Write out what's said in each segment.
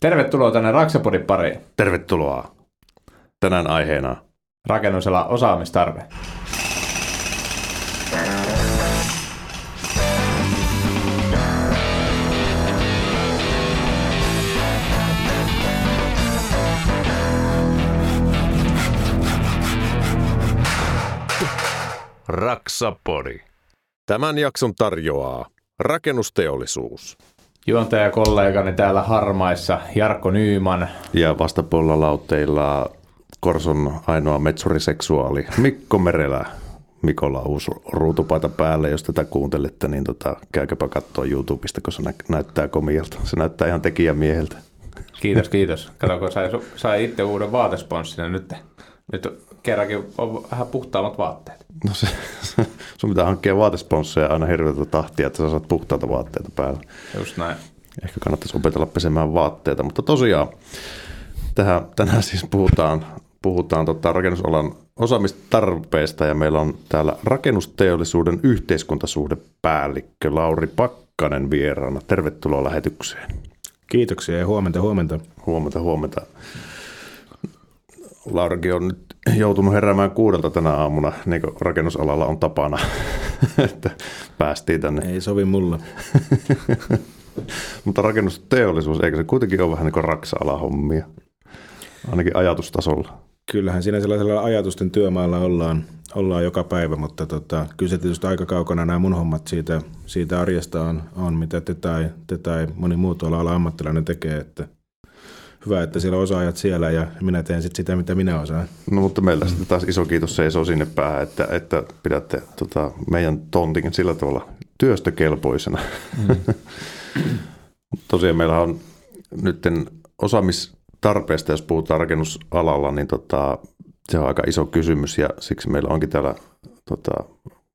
Tervetuloa tänne Raksapodin pariin. Tervetuloa. Tänään aiheena Rakennusala osaamistarve. Raksapodi. Tämän jakson tarjoaa rakennusteollisuus. Juontajakollegani täällä Harmaissa Jarkko Nyyman. Ja vastapuolella lautteilla Korson ainoa metsuriseksuaali Mikko Merelä. Mikolla uusi ruutupaita päälle, jos tätä kuuntelette, niin tota, käykääpä katsoa YouTubesta, kun se nä- näyttää komialta. Se näyttää ihan tekijämieheltä. Kiitos, kiitos. Kato, kun sai, sai itse uuden vaatesponssina nyt. Nyt kerrankin on vähän puhtaammat vaatteet. No se, sun pitää hankkia vaatesponsseja aina hirveätä tahtia, että sä saat puhtaita vaatteita päällä. Just näin. Ehkä kannattaisi opetella pesemään vaatteita, mutta tosiaan tähän, tänään siis puhutaan, puhutaan tota rakennusalan osaamistarpeesta ja meillä on täällä rakennusteollisuuden yhteiskuntasuhdepäällikkö Lauri Pakkanen vieraana. Tervetuloa lähetykseen. Kiitoksia ja huomenta, huomenta. Huomenta, huomenta. Laurakin on nyt joutunut heräämään kuudelta tänä aamuna, niin kuin rakennusalalla on tapana, että päästiin tänne. Ei sovi mulle. Mutta rakennusteollisuus, eikö se kuitenkin ole vähän niin kuin raksa hommia? Ainakin ajatustasolla. Kyllähän siinä sellaisella ajatusten työmaalla ollaan, ollaan joka päivä, mutta tota, kyllä se tietysti aika kaukana nämä mun hommat siitä, siitä arjesta on, on, mitä te tai, te tai moni muu tuolla ala ammattilainen tekee, että hyvä, että siellä osaajat siellä ja minä teen sitten sitä, mitä minä osaan. No mutta meillä mm. sitten taas iso kiitos seisoo sinne päähän, että, että pidätte tota, meidän tontin sillä tavalla työstökelpoisena. Mm. Tosiaan meillä on nyt osaamistarpeesta, jos puhutaan rakennusalalla, niin tota, se on aika iso kysymys ja siksi meillä onkin täällä tota,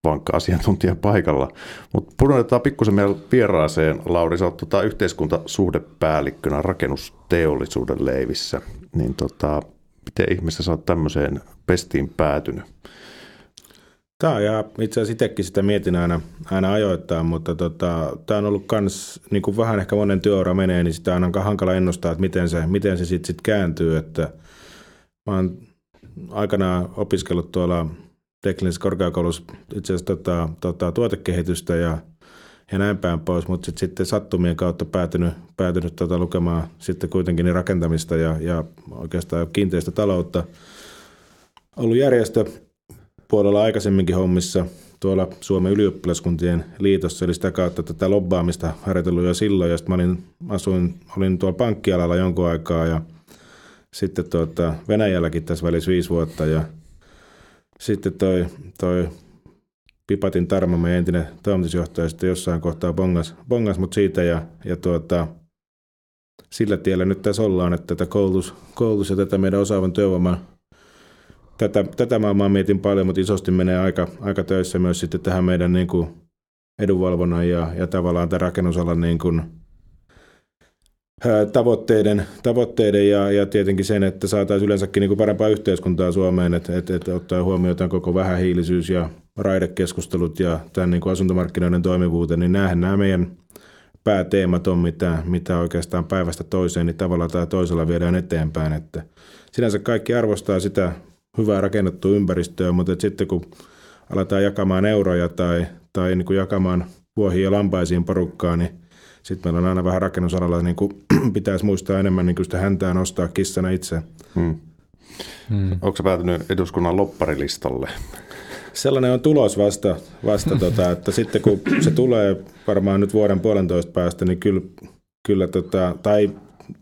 vankka asiantuntija paikalla. Mutta pudotetaan pikkusen meidän vieraaseen. Lauri, sä oot tota, yhteiskuntasuhdepäällikkönä rakennusteollisuuden leivissä. Niin tota, miten ihmeessä sä oot tämmöiseen pestiin päätynyt? Tämä ja itse asiassa itsekin sitä mietin aina, aina ajoittain, mutta tota, tämä on ollut myös, niin kuin vähän ehkä monen työura menee, niin sitä on aika hankala ennustaa, että miten se, miten se sitten sit kääntyy. Että mä oon aikanaan opiskellut tuolla teknisessä korkeakoulussa itse asiassa tota, tota, tuotekehitystä ja, ja näin päin pois, mutta sit, sitten sattumien kautta päätynyt, päätynyt tota, lukemaan sitten kuitenkin niin rakentamista ja, ja oikeastaan kiinteistötaloutta. Ollut järjestö puolella aikaisemminkin hommissa tuolla Suomen ylioppilaskuntien liitossa, eli sitä kautta tätä lobbaamista harjoitellut jo silloin, ja sitten mä olin, asuin, olin tuolla pankkialalla jonkun aikaa, ja sitten tuota, Venäjälläkin tässä välissä viisi vuotta, ja sitten toi, toi Pipatin Tarmo, meidän entinen toimitusjohtaja, sitten jossain kohtaa bongas, bongas mut siitä, ja, ja tuota, sillä tiellä nyt tässä ollaan, että tätä koulutus, koulutus ja tätä meidän osaavan työvoiman tätä, tätä maailmaa mietin paljon, mutta isosti menee aika, aika töissä myös sitten tähän meidän niin kuin edunvalvonnan ja, ja tavallaan tämän rakennusalan niin kuin, tavoitteiden, tavoitteiden ja, ja tietenkin sen, että saataisiin yleensäkin niin kuin parempaa yhteiskuntaa Suomeen, että, että, että ottaa huomioon tämän koko vähähiilisyys ja raidekeskustelut ja tämän niin kuin asuntomarkkinoiden toimivuuden, niin näähän nämä meidän pääteemat on, mitä, mitä oikeastaan päivästä toiseen, niin tavalla tai toisella viedään eteenpäin. Että sinänsä kaikki arvostaa sitä hyvää rakennettua ympäristöä, mutta sitten kun aletaan jakamaan euroja tai, tai niin kuin jakamaan vuohia ja lampaisiin porukkaa, niin sitten meillä on aina vähän rakennusalalla, niin kuin pitäisi muistaa enemmän niin kuin sitä häntää nostaa kissana itse. Hmm. Hmm. Onko se päätynyt eduskunnan lopparilistalle? Sellainen on tulos vasta, vasta tota, että sitten kun se tulee varmaan nyt vuoden puolentoista päästä, niin kyllä, kyllä tota, tai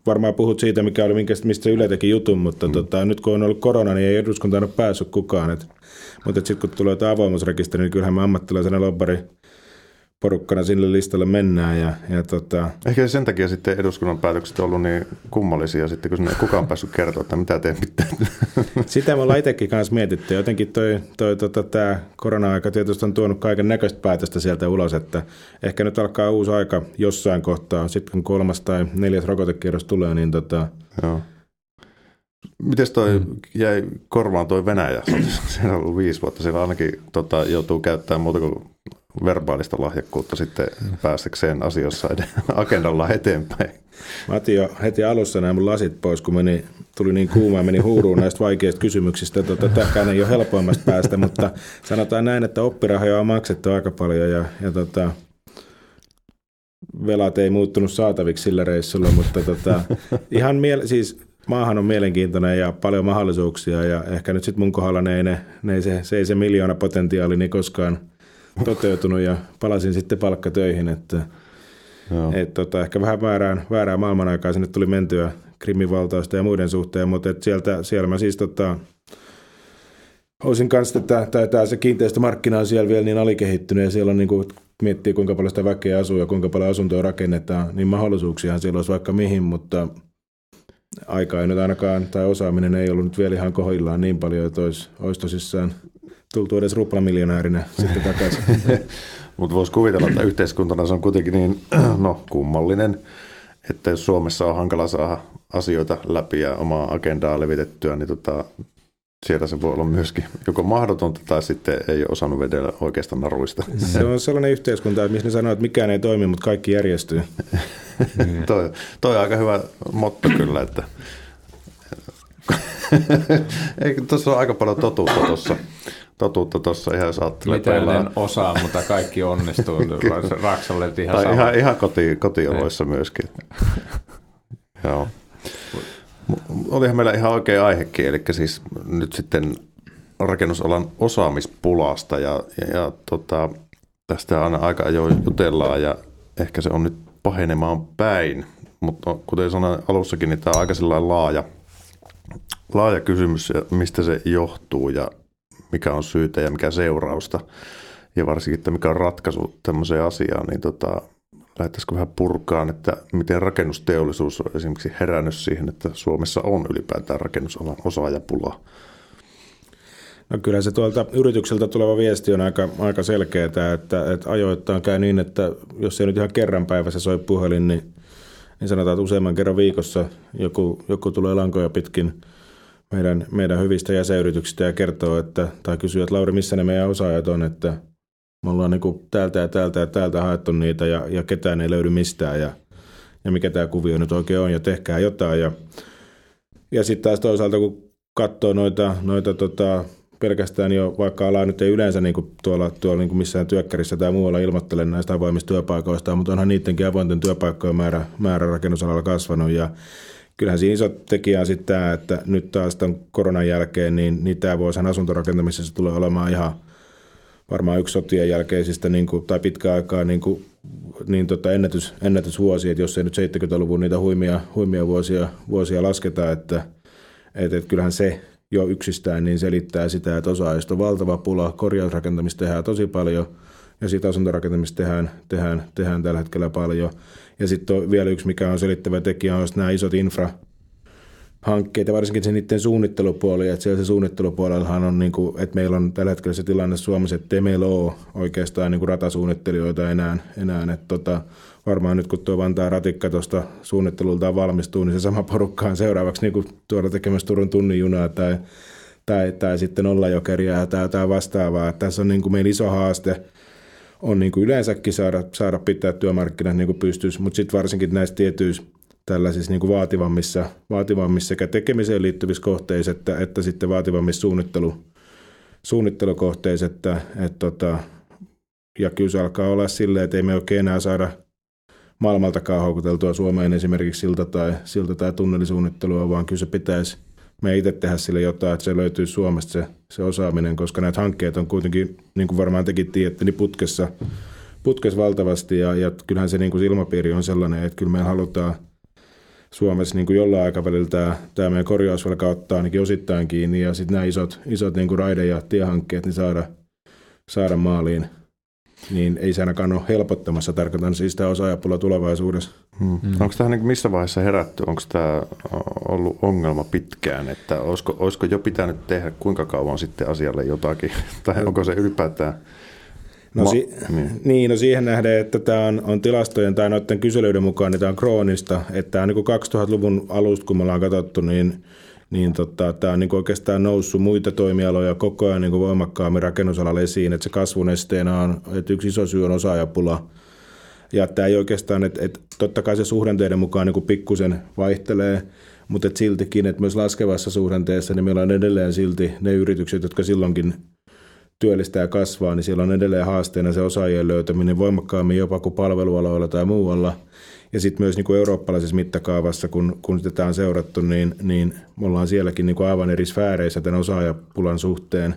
varmaan puhut siitä, mikä oli, mistä Yle teki jutun, mutta mm. tota, nyt kun on ollut korona, niin ei eduskuntaan ole päässyt kukaan. Et, mutta sitten kun tulee tämä avoimuusrekisteri, niin kyllähän me ammattilaisena lobbari porukkana sille listalle mennään. Ja, ja tota... Ehkä sen takia sitten eduskunnan päätökset on ollut niin kummallisia sitten, kun sinne kukaan päässyt kertoa, että mitä te pitää. Sitä me ollaan itsekin kanssa mietitty. Jotenkin toi, toi, tota, tämä korona-aika tietysti on tuonut kaiken näköistä päätöstä sieltä ulos, että ehkä nyt alkaa uusi aika jossain kohtaa. Sitten kun kolmas tai neljäs rokotekierros tulee, niin tota, Joo. Miten toi mm. jäi korvaan toi Venäjä? Siellä on ollut viisi vuotta. Siellä ainakin tota, joutuu käyttämään muuta kuin verbaalista lahjakkuutta sitten päästäkseen asioissa agendalla eteenpäin. Mä otin jo heti alussa nämä mun lasit pois, kun meni, tuli niin kuuma meni huuruun näistä vaikeista kysymyksistä. Tota, tämäkään ei ole helpoimmasta päästä, mutta sanotaan näin, että oppirahoja on maksettu aika paljon ja, ja tota, velat ei muuttunut saataviksi sillä reissulla, mutta tota, ihan miele- siis maahan on mielenkiintoinen ja paljon mahdollisuuksia ja ehkä nyt sitten mun kohdalla ne ei, ne, ne ei se, se, ei se miljoona potentiaali niin koskaan toteutunut ja palasin sitten palkkatöihin, että et, tota, ehkä vähän väärään, väärään maailman aikaa sinne tuli mentyä Krimin valtausta ja muiden suhteen, mutta et sieltä, siellä mä siis tota, olisin kanssa, että tämä, tämä se kiinteistömarkkina on siellä vielä niin alikehittynyt ja siellä on niin kuin, miettii kuinka paljon sitä väkeä asuu ja kuinka paljon asuntoja rakennetaan, niin mahdollisuuksiahan siellä olisi vaikka mihin, mutta aika ei nyt ainakaan, tai osaaminen ei ollut nyt vielä ihan kohdillaan niin paljon, että olisi, olisi tosissaan tultu edes ruplamiljonäärinä sitten takaisin. Mutta voisi kuvitella, että yhteiskuntana se on kuitenkin niin no, kummallinen, että jos Suomessa on hankala saada asioita läpi ja omaa agendaa levitettyä, niin tota, siellä se voi olla myöskin joko mahdotonta tai sitten ei ole osannut vedellä oikeasta naruista. Se on sellainen yhteiskunta, missä ne sanoo, että mikään ei toimi, mutta kaikki järjestyy. toi, toi on aika hyvä motto kyllä, että tuossa on aika paljon totuutta tuossa. Totuutta tuossa ihan jos ajattelee. Mitä en osaa, mutta kaikki onnistuu. Raksalle ihan tai ihan, ihan koti, kotioloissa myöskin. Joo. Olihan meillä ihan oikea aihekin, eli siis nyt sitten rakennusalan osaamispulasta ja, ja, ja tota, tästä aina aika ajoin jutellaan ja ehkä se on nyt pahenemaan päin, mutta kuten sanoin alussakin, niin tämä on aika laaja, laaja kysymys, mistä se johtuu ja mikä on syytä ja mikä seurausta ja varsinkin, että mikä on ratkaisu tämmöiseen asiaan, niin tota, lähdettäisikö vähän purkaan, että miten rakennusteollisuus on esimerkiksi herännyt siihen, että Suomessa on ylipäätään rakennusalan osaajapula? No kyllä se tuolta yritykseltä tuleva viesti on aika, aika selkeää, että, että ajoittain käy niin, että jos ei nyt ihan kerran päivässä soi puhelin, niin, niin sanotaan, että useamman kerran viikossa joku, joku tulee lankoja pitkin meidän, meidän hyvistä jäsenyrityksistä ja kertoo, että, tai kysyy, että Lauri, missä ne meidän osaajat on, että me ollaan niin kuin täältä ja täältä ja täältä haettu niitä ja, ja ketään ei löydy mistään ja, ja mikä tämä kuvio nyt oikein on ja tehkää jotain. Ja, ja sitten taas toisaalta kun katsoo noita, noita tota, pelkästään jo, vaikka ala nyt ei yleensä niin kuin tuolla, tuolla niin kuin missään työkkärissä tai muualla ilmoittele näistä avoimista työpaikoista, mutta onhan niidenkin avointen työpaikkojen määrä, määrä rakennusalalla kasvanut ja kyllähän siinä iso tekijä on sitten tämä, että nyt taas tämän koronan jälkeen, niin, niin tämä vuosien asuntorakentamisessa tulee olemaan ihan – varmaan yksi sotien jälkeisistä niin kuin, tai pitkään aikaa niin kuin, niin tota ennätys, ennätysvuosi, että jos ei nyt 70-luvun niitä huimia, huimia vuosia, vuosia lasketa, että, että, että kyllähän se jo yksistään niin selittää sitä, että osaajista on valtava pula, korjausrakentamista tehdään tosi paljon ja sitten asuntorakentamista tehdään, tehdään, tehdään tällä hetkellä paljon. Ja sitten vielä yksi, mikä on selittävä tekijä, on nämä isot infra, hankkeita, varsinkin se niiden suunnittelupuoli, että siellä se suunnittelupuolellahan on, niin kuin, että meillä on tällä hetkellä se tilanne Suomessa, että ei meillä ole oikeastaan niin kuin ratasuunnittelijoita enää, enää että tota, varmaan nyt kun tuo Vantaa ratikka tuosta suunnittelultaan valmistuu, niin se sama porukka on seuraavaksi niin kuin tuoda tekemässä Turun tunnin junaa tai, tai, tai sitten olla jokeria tai jotain vastaavaa. Että tässä on niin kuin meidän iso haaste, on niin kuin yleensäkin saada, saada pitää työmarkkinat niin pystyssä, mutta sitten varsinkin näissä tietyissä tällaisissa niin kuin vaativammissa, vaativammissa sekä tekemiseen liittyvissä kohteissa että, että sitten vaativammissa suunnittelu, suunnittelukohteissa. Että, että tota, ja kyllä se alkaa olla silleen, että ei me oikein enää saada maailmaltakaan houkuteltua Suomeen esimerkiksi silta tai, silta tai tunnelisuunnittelua, vaan kyllä se pitäisi me itse tehdä sille jotain, että se löytyy Suomesta se, se osaaminen, koska näitä hankkeita on kuitenkin, niin kuin varmaan tekin tiedätte, niin putkessa, putkessa valtavasti ja, ja kyllähän se, niin kuin se ilmapiiri on sellainen, että kyllä me halutaan – Suomessa niin kuin jollain aikavälillä tämä, tämä meidän korjausvelka ottaa ainakin osittain kiinni ja sitten nämä isot, isot niin kuin raide- ja tiehankkeet niin saada, saada maaliin, niin ei se ainakaan ole helpottamassa. Tarkoitan siis tämä osaajapula tulevaisuudessa. Hmm. Hmm. Onko tämä niin missä vaiheessa herätty? Onko tämä ollut ongelma pitkään? Että olisiko, olisiko jo pitänyt tehdä kuinka kauan sitten asialle jotakin? Tai onko se ylipäätään No, si- niin. niin, no siihen nähden, että tämä on, on tilastojen tai noiden kyselyiden mukaan, niin tämä on kroonista, että tämä on niin 2000-luvun alusta, kun me ollaan katsottu, niin, niin tota, tämä on niin oikeastaan noussut muita toimialoja koko ajan niin voimakkaammin rakennusalalle esiin, että se kasvun esteenä on, että yksi iso syy on osaajapula. Ja tämä ei oikeastaan, että, että totta kai se suhdanteiden mukaan niin pikkusen vaihtelee, mutta että siltikin, että myös laskevassa suhdanteessa, niin meillä on edelleen silti ne yritykset, jotka silloinkin työllistää ja kasvaa, niin siellä on edelleen haasteena se osaajien löytäminen voimakkaammin jopa kuin palvelualoilla tai muualla. Ja sitten myös niin kuin eurooppalaisessa mittakaavassa, kun, kun tätä on seurattu, niin, niin me ollaan sielläkin niin kuin aivan eri sfääreissä tämän osaajapulan suhteen.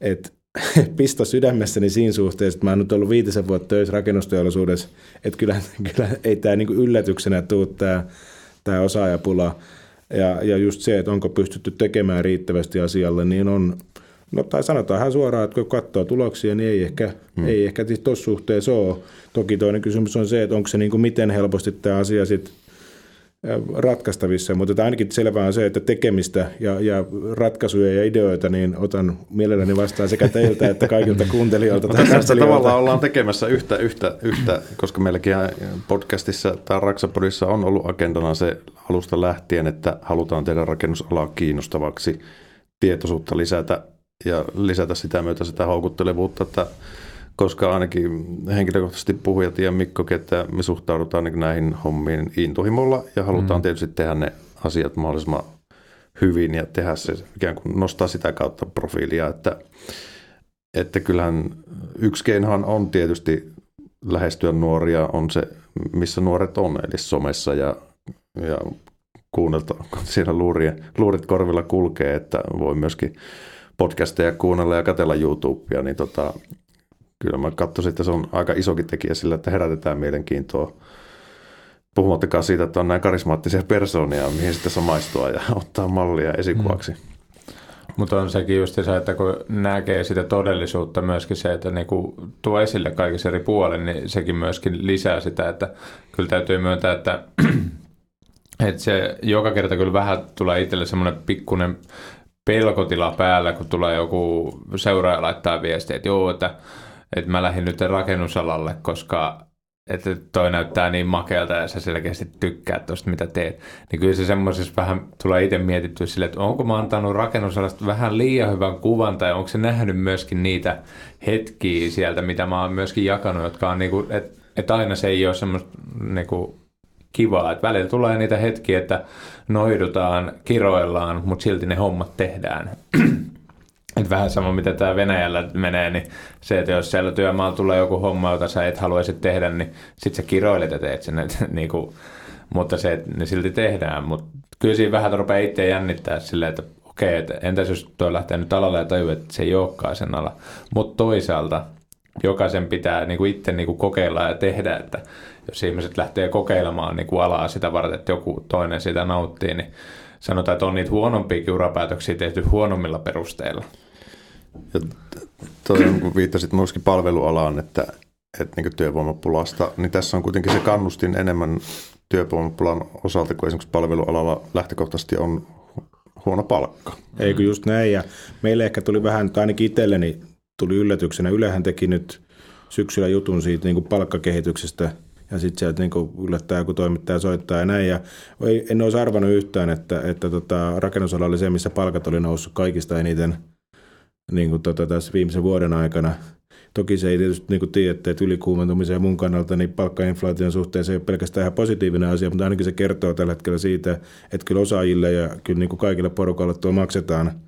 Et pisto sydämessäni siinä suhteessa, että mä oon nyt ollut viitisen vuotta töissä rakennusteollisuudessa, että kyllä, kyllä ei tämä niin yllätyksenä tule tämä, tämä osaajapula. Ja, ja just se, että onko pystytty tekemään riittävästi asialle, niin on, No tai sanotaan ihan suoraan, että kun katsoo tuloksia, niin ei ehkä, hmm. ei ehkä tuossa suhteessa ole. Toki toinen kysymys on se, että onko se niin kuin miten helposti tämä asia sitten ratkaistavissa, mutta ainakin selvää on se, että tekemistä ja, ja ratkaisuja ja ideoita, niin otan mielelläni vastaan sekä teiltä että kaikilta kuuntelijoilta. Tässä tavallaan ollaan tekemässä yhtä, yhtä, yhtä, koska meilläkin podcastissa tai Raksapodissa on ollut agendana se alusta lähtien, että halutaan tehdä rakennusalaa kiinnostavaksi, tietoisuutta lisätä ja lisätä sitä myötä sitä houkuttelevuutta, että koska ainakin henkilökohtaisesti puhujat ja Mikko, että me suhtaudutaan niin näihin hommiin intohimolla ja halutaan mm. tietysti tehdä ne asiat mahdollisimman hyvin ja tehdä se ikään kuin nostaa sitä kautta profiilia, että, että kyllähän yksi keinohan on tietysti lähestyä nuoria on se, missä nuoret on, eli somessa ja, ja kuunnelta, kun siellä luurien, luurit korvilla kulkee, että voi myöskin podcasteja kuunnella ja katella YouTubea, niin tota, kyllä mä katsoisin, että se on aika isokin tekijä sillä, että herätetään mielenkiintoa. Puhumattakaan siitä, että on näin karismaattisia persoonia, mihin sitten samaistua ja ottaa mallia esikuvaksi. Mm. Mutta on sekin just se, että kun näkee sitä todellisuutta myöskin se, että niinku tuo esille kaikissa eri puolen, niin sekin myöskin lisää sitä, että kyllä täytyy myöntää, että, että se joka kerta kyllä vähän tulee itselle semmoinen pikkuinen pelkotila päällä, kun tulee joku seuraaja laittaa viestiä, että joo, että, että mä lähdin nyt rakennusalalle, koska että toi näyttää niin makealta ja sä selkeästi tykkää tuosta, mitä teet. Niin kyllä se semmoisessa vähän tulee itse mietittyä sille, että onko mä antanut rakennusalasta vähän liian hyvän kuvan tai onko se nähnyt myöskin niitä hetkiä sieltä, mitä mä oon myöskin jakanut, jotka on niinku, että et aina se ei ole semmoista niinku, kivaa. Että välillä tulee niitä hetkiä, että noidutaan, kiroillaan, mutta silti ne hommat tehdään. Et vähän sama, mitä tämä Venäjällä menee, niin se, että jos siellä työmaalla tulee joku homma, jota sä et haluaisi tehdä, niin sit sä kiroilet ja teet sen. Et, niin kuin, mutta se, että ne silti tehdään. Mutta kyllä siinä vähän rupeaa itse jännittää silleen, että okei, että entäs jos toi lähtee nyt alalle ja tajuu, että se ei olekaan sen ala. Mutta toisaalta jokaisen pitää niin kuin itse niin kuin kokeilla ja tehdä, että jos ihmiset lähtee kokeilemaan niin kuin alaa sitä varten, että joku toinen sitä nauttii, niin sanotaan, että on niitä huonompia urapäätöksiä tehty huonommilla perusteilla. Ja toi on, kun viittasit myöskin palvelualaan, että, että niin työvoimapulasta, niin tässä on kuitenkin se kannustin enemmän työvoimapulan osalta, kun esimerkiksi palvelualalla lähtökohtaisesti on huono palkka. Eikö just näin, ja meille ehkä tuli vähän, tai ainakin itselleni tuli yllätyksenä. Ylehän teki nyt syksyllä jutun siitä niin kuin palkkakehityksestä ja sitten sieltä niin yllättää joku toimittaja soittaa ja näin. Ja en olisi arvannut yhtään, että, että tota, rakennusala oli se, missä palkat oli noussut kaikista eniten niin kuin tota, tässä viimeisen vuoden aikana. Toki se ei tietysti niin tiedä, että ylikuumentumisen ja mun kannalta niin palkkainflaation suhteen se ei ole pelkästään ihan positiivinen asia, mutta ainakin se kertoo tällä hetkellä siitä, että kyllä osaajille ja kyllä niin kaikille porukalle tuo maksetaan –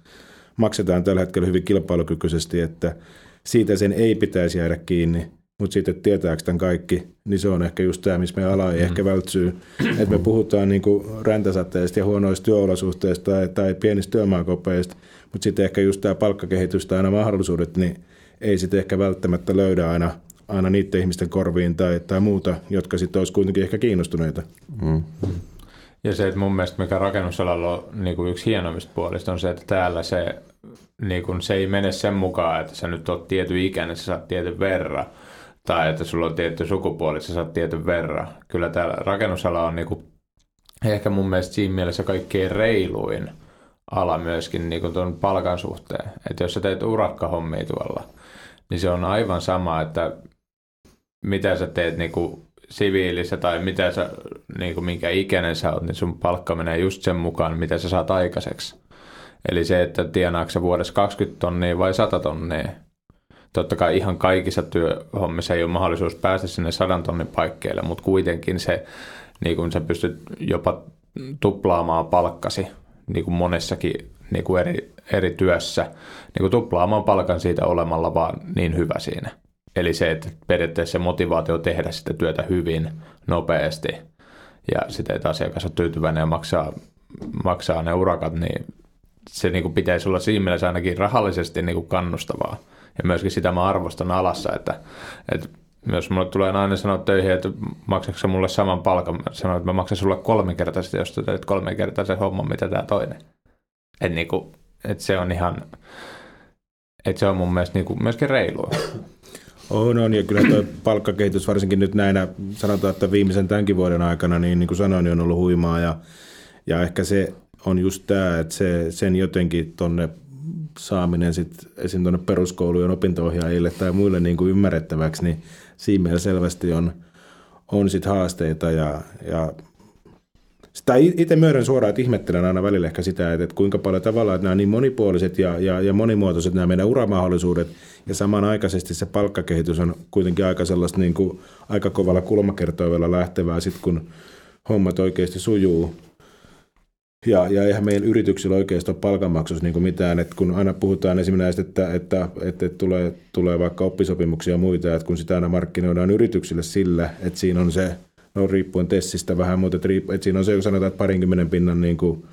maksetaan tällä hetkellä hyvin kilpailukykyisesti, että siitä sen ei pitäisi jäädä kiinni. Mutta sitten, että tietääkö tämän kaikki, niin se on ehkä just tämä, missä me ala ei mm. ehkä vältsyy. Että me puhutaan niin räntäsateista ja huonoista työolosuhteista tai, tai pienistä työmaakopeista, mutta sitten ehkä just tämä palkkakehitys tai aina mahdollisuudet, niin ei sitten ehkä välttämättä löydä aina, aina niiden ihmisten korviin tai, tai muuta, jotka sitten olisi kuitenkin ehkä kiinnostuneita. Mm. Ja se, että mun mielestä mikä rakennusalalla on niin kuin yksi hienommista puolista on se, että täällä se, niin kuin, se ei mene sen mukaan, että sä nyt oot tietyn ikäinen, sä saat tietyn verran. Tai että sulla on tietty sukupuoli, sä saat tietyn verran. Kyllä täällä rakennusala on niin kuin, ehkä mun mielestä siinä mielessä kaikkein reiluin ala myöskin niin kuin tuon palkan suhteen. Että jos sä teet urakkahommia tuolla, niin se on aivan sama, että mitä sä teet niin kuin siviilissä tai mitä sä, niin kuin minkä ikäinen sä oot, niin sun palkka menee just sen mukaan, mitä sä saat aikaiseksi. Eli se, että tienaatko sä vuodessa 20 tonnia vai 100 tonnia. Totta kai ihan kaikissa työhommissa ei ole mahdollisuus päästä sinne 100 tonnin paikkeille, mutta kuitenkin se, niin kuin sä pystyt jopa tuplaamaan palkkasi niin kuin monessakin niin kuin eri, eri työssä, niin kuin tuplaamaan palkan siitä olemalla vaan niin hyvä siinä. Eli se, että periaatteessa se motivaatio tehdä sitä työtä hyvin, nopeasti ja sitten, että asiakas on tyytyväinen ja maksaa, maksaa ne urakat, niin se niin kuin pitäisi olla siinä mielessä ainakin rahallisesti niin kuin kannustavaa. Ja myöskin sitä mä arvostan alassa, että, että myös mulle tulee aina sanoa töihin, että maksatko mulle saman palkan. Mä sanon, että mä maksan sulle kolminkertaisesti, jos teet kolminkertaisen homman, mitä tämä toinen. Et niin kuin, että se on ihan, että se on mun mielestä niin kuin myöskin reilua. On, on, ja kyllä tuo palkkakehitys varsinkin nyt näinä, sanotaan, että viimeisen tämänkin vuoden aikana, niin, niin kuin sanoin, niin on ollut huimaa, ja, ja ehkä se on just tämä, että se, sen jotenkin tonne saaminen sit esim. tuonne peruskoulujen opinto-ohjaajille tai muille niin kuin ymmärrettäväksi, niin siinä mielessä selvästi on, on sit haasteita ja, ja sitä itse myönnän suoraan, että ihmettelen aina välillä ehkä sitä, että, että kuinka paljon tavallaan että nämä niin monipuoliset ja, ja, ja monimuotoiset nämä meidän uramahdollisuudet ja samanaikaisesti se palkkakehitys on kuitenkin aika sellaista niin kuin, aika kovalla kulmakertoivella lähtevää sitten kun hommat oikeasti sujuu. Ja, ja eihän meidän yrityksillä oikeasti ole palkanmaksussa niin mitään, että kun aina puhutaan esimerkiksi, että, että, että, että tulee, tulee vaikka oppisopimuksia ja muita, että kun sitä aina markkinoidaan yrityksille sillä, että siinä on se, no riippuen tessistä vähän, mutta että, riippu, että siinä on se, kun sanotaan, että parinkymmenen pinnan niin kuin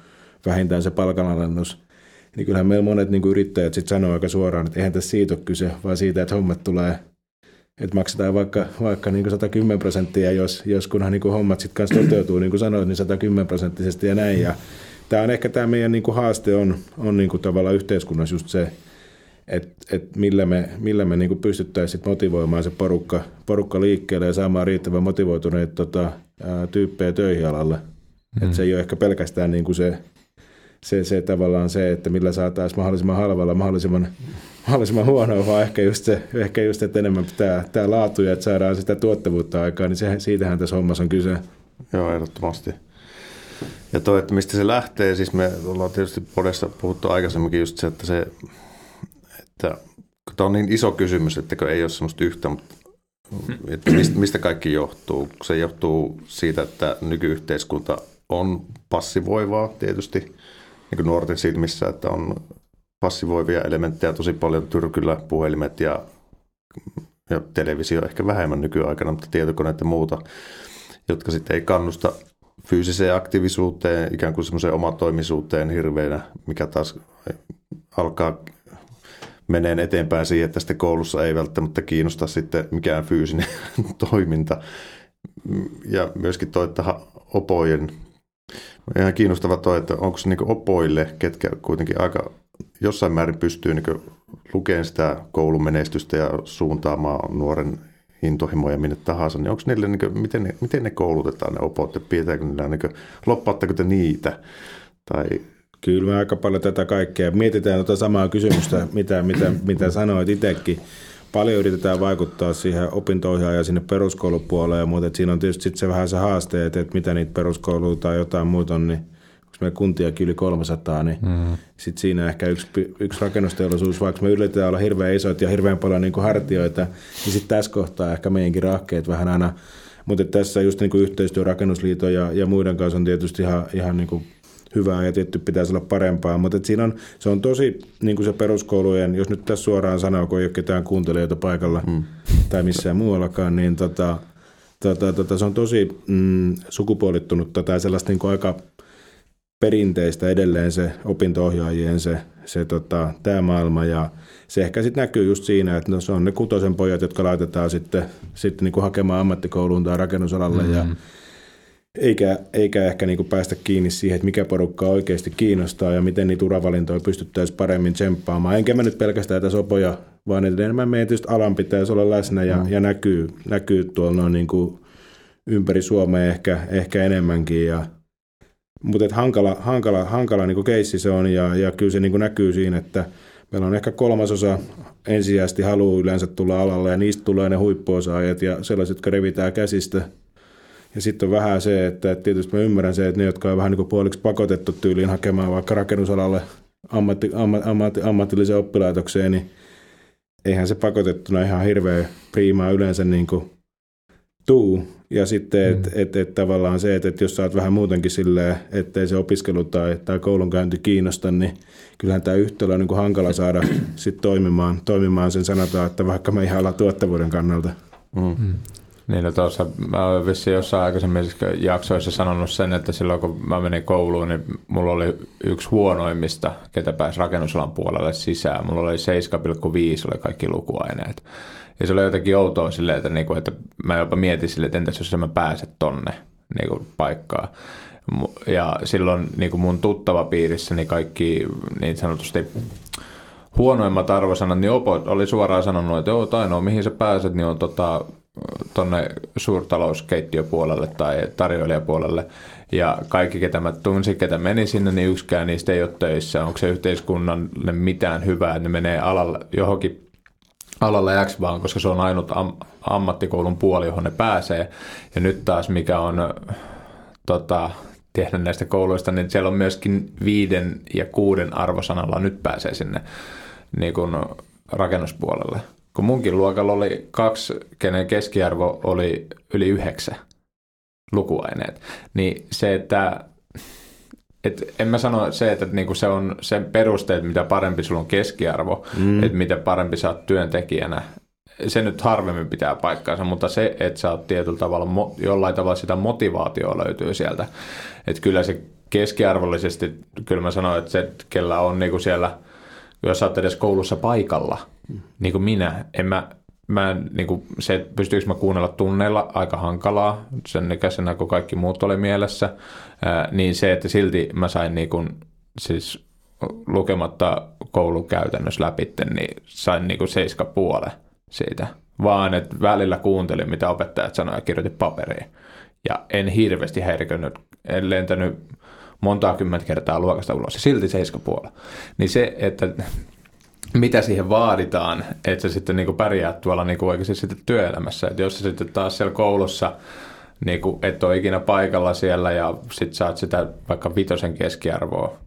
vähintään se palkanalennus, niin kyllähän meillä monet niin kuin yrittäjät sitten sanoo aika suoraan, että eihän tässä siitä ole kyse, vaan siitä, että hommat tulee – että maksetaan vaikka, vaikka niin 110 prosenttia, jos, jos kunhan niin hommat sitten kanssa toteutuu, niin kuin sanoit, niin 110 prosenttisesti ja näin. Ja tämä on ehkä tämä meidän niin kuin haaste on, on niin kuin tavallaan yhteiskunnassa just se, että et millä me, millä me niin pystyttäisiin motivoimaan se porukka, porukka liikkeelle ja saamaan riittävän motivoituneet tota, ää, tyyppejä töihin alalle. Mm. Että se ei ole ehkä pelkästään niin kuin se, se, se tavallaan se, että millä saataisiin mahdollisimman halvalla mahdollisimman mahdollisimman huonoa, vaan ehkä just, se, ehkä just että enemmän pitää tämä laatu ja että saadaan sitä tuottavuutta aikaan, niin se, siitähän tässä hommassa on kyse. Joo, ehdottomasti. Ja toi, että mistä se lähtee, siis me ollaan tietysti podessa puhuttu aikaisemminkin just se, että se, että tämä on niin iso kysymys, että ei ole semmoista yhtä, mutta että mistä, kaikki johtuu? Se johtuu siitä, että nykyyhteiskunta on passivoivaa tietysti niin kuin nuorten silmissä, että on passivoivia elementtejä tosi paljon, tyrkyllä puhelimet ja, ja televisio ehkä vähemmän nykyaikana, mutta tietokoneet ja muuta, jotka sitten ei kannusta fyysiseen aktiivisuuteen, ikään kuin semmoiseen omatoimisuuteen hirveänä, mikä taas alkaa meneen eteenpäin siihen, että sitten koulussa ei välttämättä kiinnosta sitten mikään fyysinen toiminta. Ja myöskin toi, että opojen, ihan kiinnostava toi, että onko se niin opoille, ketkä kuitenkin aika jossain määrin pystyy niin lukemaan sitä koulun menestystä ja suuntaamaan nuoren intohimoja minne tahansa, niin onko niille, niin kuin, miten, ne, miten ne koulutetaan ne opot, ja pidetäänkö niillä, niin kuin, loppaatteko te niitä? Tai... Kyllä me aika paljon tätä kaikkea. Mietitään tuota samaa kysymystä, mitä, mitä, mitä sanoit itsekin. Paljon yritetään vaikuttaa siihen opinto ja sinne peruskoulupuoleen, mutta siinä on tietysti sit se vähän se haaste, että, että mitä niitä peruskouluja tai jotain muuta on, niin meillä kuntiakin yli 300, niin mm. sitten siinä ehkä yksi, yksi rakennusteollisuus, vaikka me yritetään olla hirveän isoit ja hirveän paljon niin kuin hartioita, niin sitten tässä kohtaa ehkä meidänkin rahkeet vähän aina, mutta tässä just niin kuin yhteistyö rakennusliiton ja, ja muiden kanssa on tietysti ihan, ihan niin kuin hyvää ja tietty pitäisi olla parempaa, mutta siinä on, se on tosi niin kuin se peruskoulujen, jos nyt tässä suoraan sanoo, kun ei ole ketään kuuntelijoita paikalla mm. tai missään muuallakaan, niin tota, tota, tota, se on tosi mm, sukupuolittunutta tai sellaista niin kuin aika perinteistä edelleen se opinto-ohjaajien se, se tota, tämä maailma ja se ehkä sitten näkyy just siinä, että no, se on ne kutosen pojat, jotka laitetaan sitten, sitten niin kuin hakemaan ammattikouluun tai rakennusalalle mm-hmm. ja eikä, eikä ehkä niin kuin päästä kiinni siihen, että mikä porukka oikeasti kiinnostaa ja miten niitä uravalintoja pystyttäisiin paremmin tsemppaamaan. Enkä mä nyt pelkästään tätä sopoja, vaan enemmän meidän tietysti alan pitäisi olla läsnä ja, mm. ja näkyy, näkyy tuolla noin niin kuin ympäri Suomea ehkä, ehkä enemmänkin ja mutta hankala, hankala, hankala niin keissi se on ja, ja kyllä se niin näkyy siinä, että meillä on ehkä kolmasosa ensisijaisesti haluaa yleensä tulla alalle ja niistä tulee ne huippuosaajat ja sellaiset, jotka revitään käsistä. Ja sitten on vähän se, että tietysti mä ymmärrän se, että ne, jotka on vähän niin puoliksi pakotettu tyyliin hakemaan vaikka rakennusalalle ammatti, ammatti, ammatti, ammatilliseen oppilaitokseen, niin eihän se pakotettuna ihan hirveän priimaa yleensä niin kuin tuu. Ja sitten, että mm. et, et tavallaan se, että et jos sä oot vähän muutenkin silleen, ettei se opiskelu tai, tai koulunkäynti kiinnosta, niin kyllähän tämä yhtälö on niin kuin hankala saada sit toimimaan, toimimaan sen sanotaan, että vaikka me ihan ollaan tuottavuuden kannalta. Mm. Mm. Niin, no tuossa mä olen vissiin jossain aikaisemmin jaksoissa sanonut sen, että silloin kun mä menin kouluun, niin mulla oli yksi huonoimmista, ketä pääsi rakennusalan puolelle sisään. Mulla oli 7,5 oli kaikki lukuaineet. Ja se oli jotenkin outoa silleen, että, niinku, että mä jopa mietin silleen, että entäs jos mä pääset tonne niinku, paikkaan. Ja silloin niinku mun tuttava piirissä niin kaikki niin sanotusti huonoimmat arvosanat, niin Opo oli suoraan sanonut, että joo, tai no, mihin sä pääset, niin on tota, tonne suurtalouskeittiöpuolelle tai tarjoilijapuolelle. Ja kaikki, ketä mä tunsin, ketä meni sinne, niin yksikään niistä ei ole töissä. Onko se yhteiskunnalle mitään hyvää, että ne menee alalle, johonkin alalle X vaan, koska se on ainut am- ammattikoulun puoli, johon ne pääsee. Ja nyt taas, mikä on tota, tehdä näistä kouluista, niin siellä on myöskin viiden ja kuuden arvosanalla nyt pääsee sinne niin kuin rakennuspuolelle. Kun munkin luokalla oli kaksi, kenen keskiarvo oli yli yhdeksän lukuaineet, niin se, että et en mä sano se, että niinku se on sen perusteet, mitä parempi sulla on keskiarvo, mm. että mitä parempi sä oot työntekijänä, se nyt harvemmin pitää paikkaansa, mutta se, että sä oot tietyllä tavalla, jollain tavalla sitä motivaatioa löytyy sieltä. Että kyllä se keskiarvollisesti, kyllä mä sanoin, että se, kellä on niinku siellä, jos sä oot edes koulussa paikalla, niin kuin minä, en mä, mä niin kuin se, että pystyykö mä kuunnella tunneilla, aika hankalaa, sen ikäisenä kun kaikki muut oli mielessä, ää, niin se, että silti mä sain niin kuin, siis lukematta koulukäytännössä läpi, niin sain niin seiska puole siitä. Vaan että välillä kuuntelin, mitä opettajat sanoivat ja kirjoitin paperiin. Ja en hirveästi häirikönyt, en lentänyt montaa kymmentä kertaa luokasta ulos silti seiska puole. Niin se, että mitä siihen vaaditaan, että sä sitten niin kuin pärjäät tuolla niin kuin oikeasti sitten työelämässä. Että jos sä sitten taas siellä koulussa niin kuin et ole ikinä paikalla siellä ja sitten saat sitä vaikka vitosen keskiarvoa,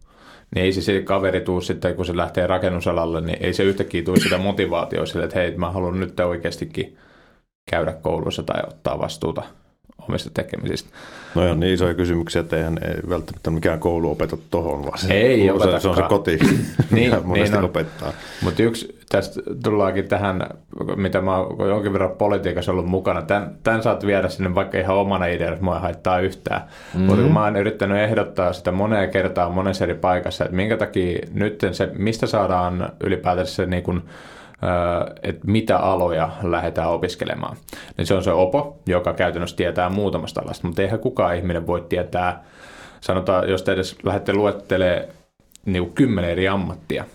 niin ei se, se kaveri tuu sitten, kun se lähtee rakennusalalle, niin ei se yhtäkkiä tule sitä motivaatioa sille, että hei, mä haluan nyt oikeastikin käydä koulussa tai ottaa vastuuta omista tekemisistä. No on niin isoja kysymyksiä, että eihän ei välttämättä mikään koulu opeta tuohon, vaan se, ei se, se on se koti, niin, monesti niin opettaa. Mutta yksi, tästä tullaankin tähän, mitä mä oon jonkin verran politiikassa ollut mukana, tämän, tämän saat viedä sinne vaikka ihan omana ideana, että mua haittaa yhtään. Mm-hmm. Mutta kun mä oon yrittänyt ehdottaa sitä moneen kertaan monessa eri paikassa, että minkä takia nyt se, mistä saadaan ylipäätänsä se niin kuin, että mitä aloja lähdetään opiskelemaan. Niin se on se OPO, joka käytännössä tietää muutamasta alasta, mutta eihän kukaan ihminen voi tietää, sanotaan, jos te edes lähdette luettelemaan niin kymmenen eri ammattia,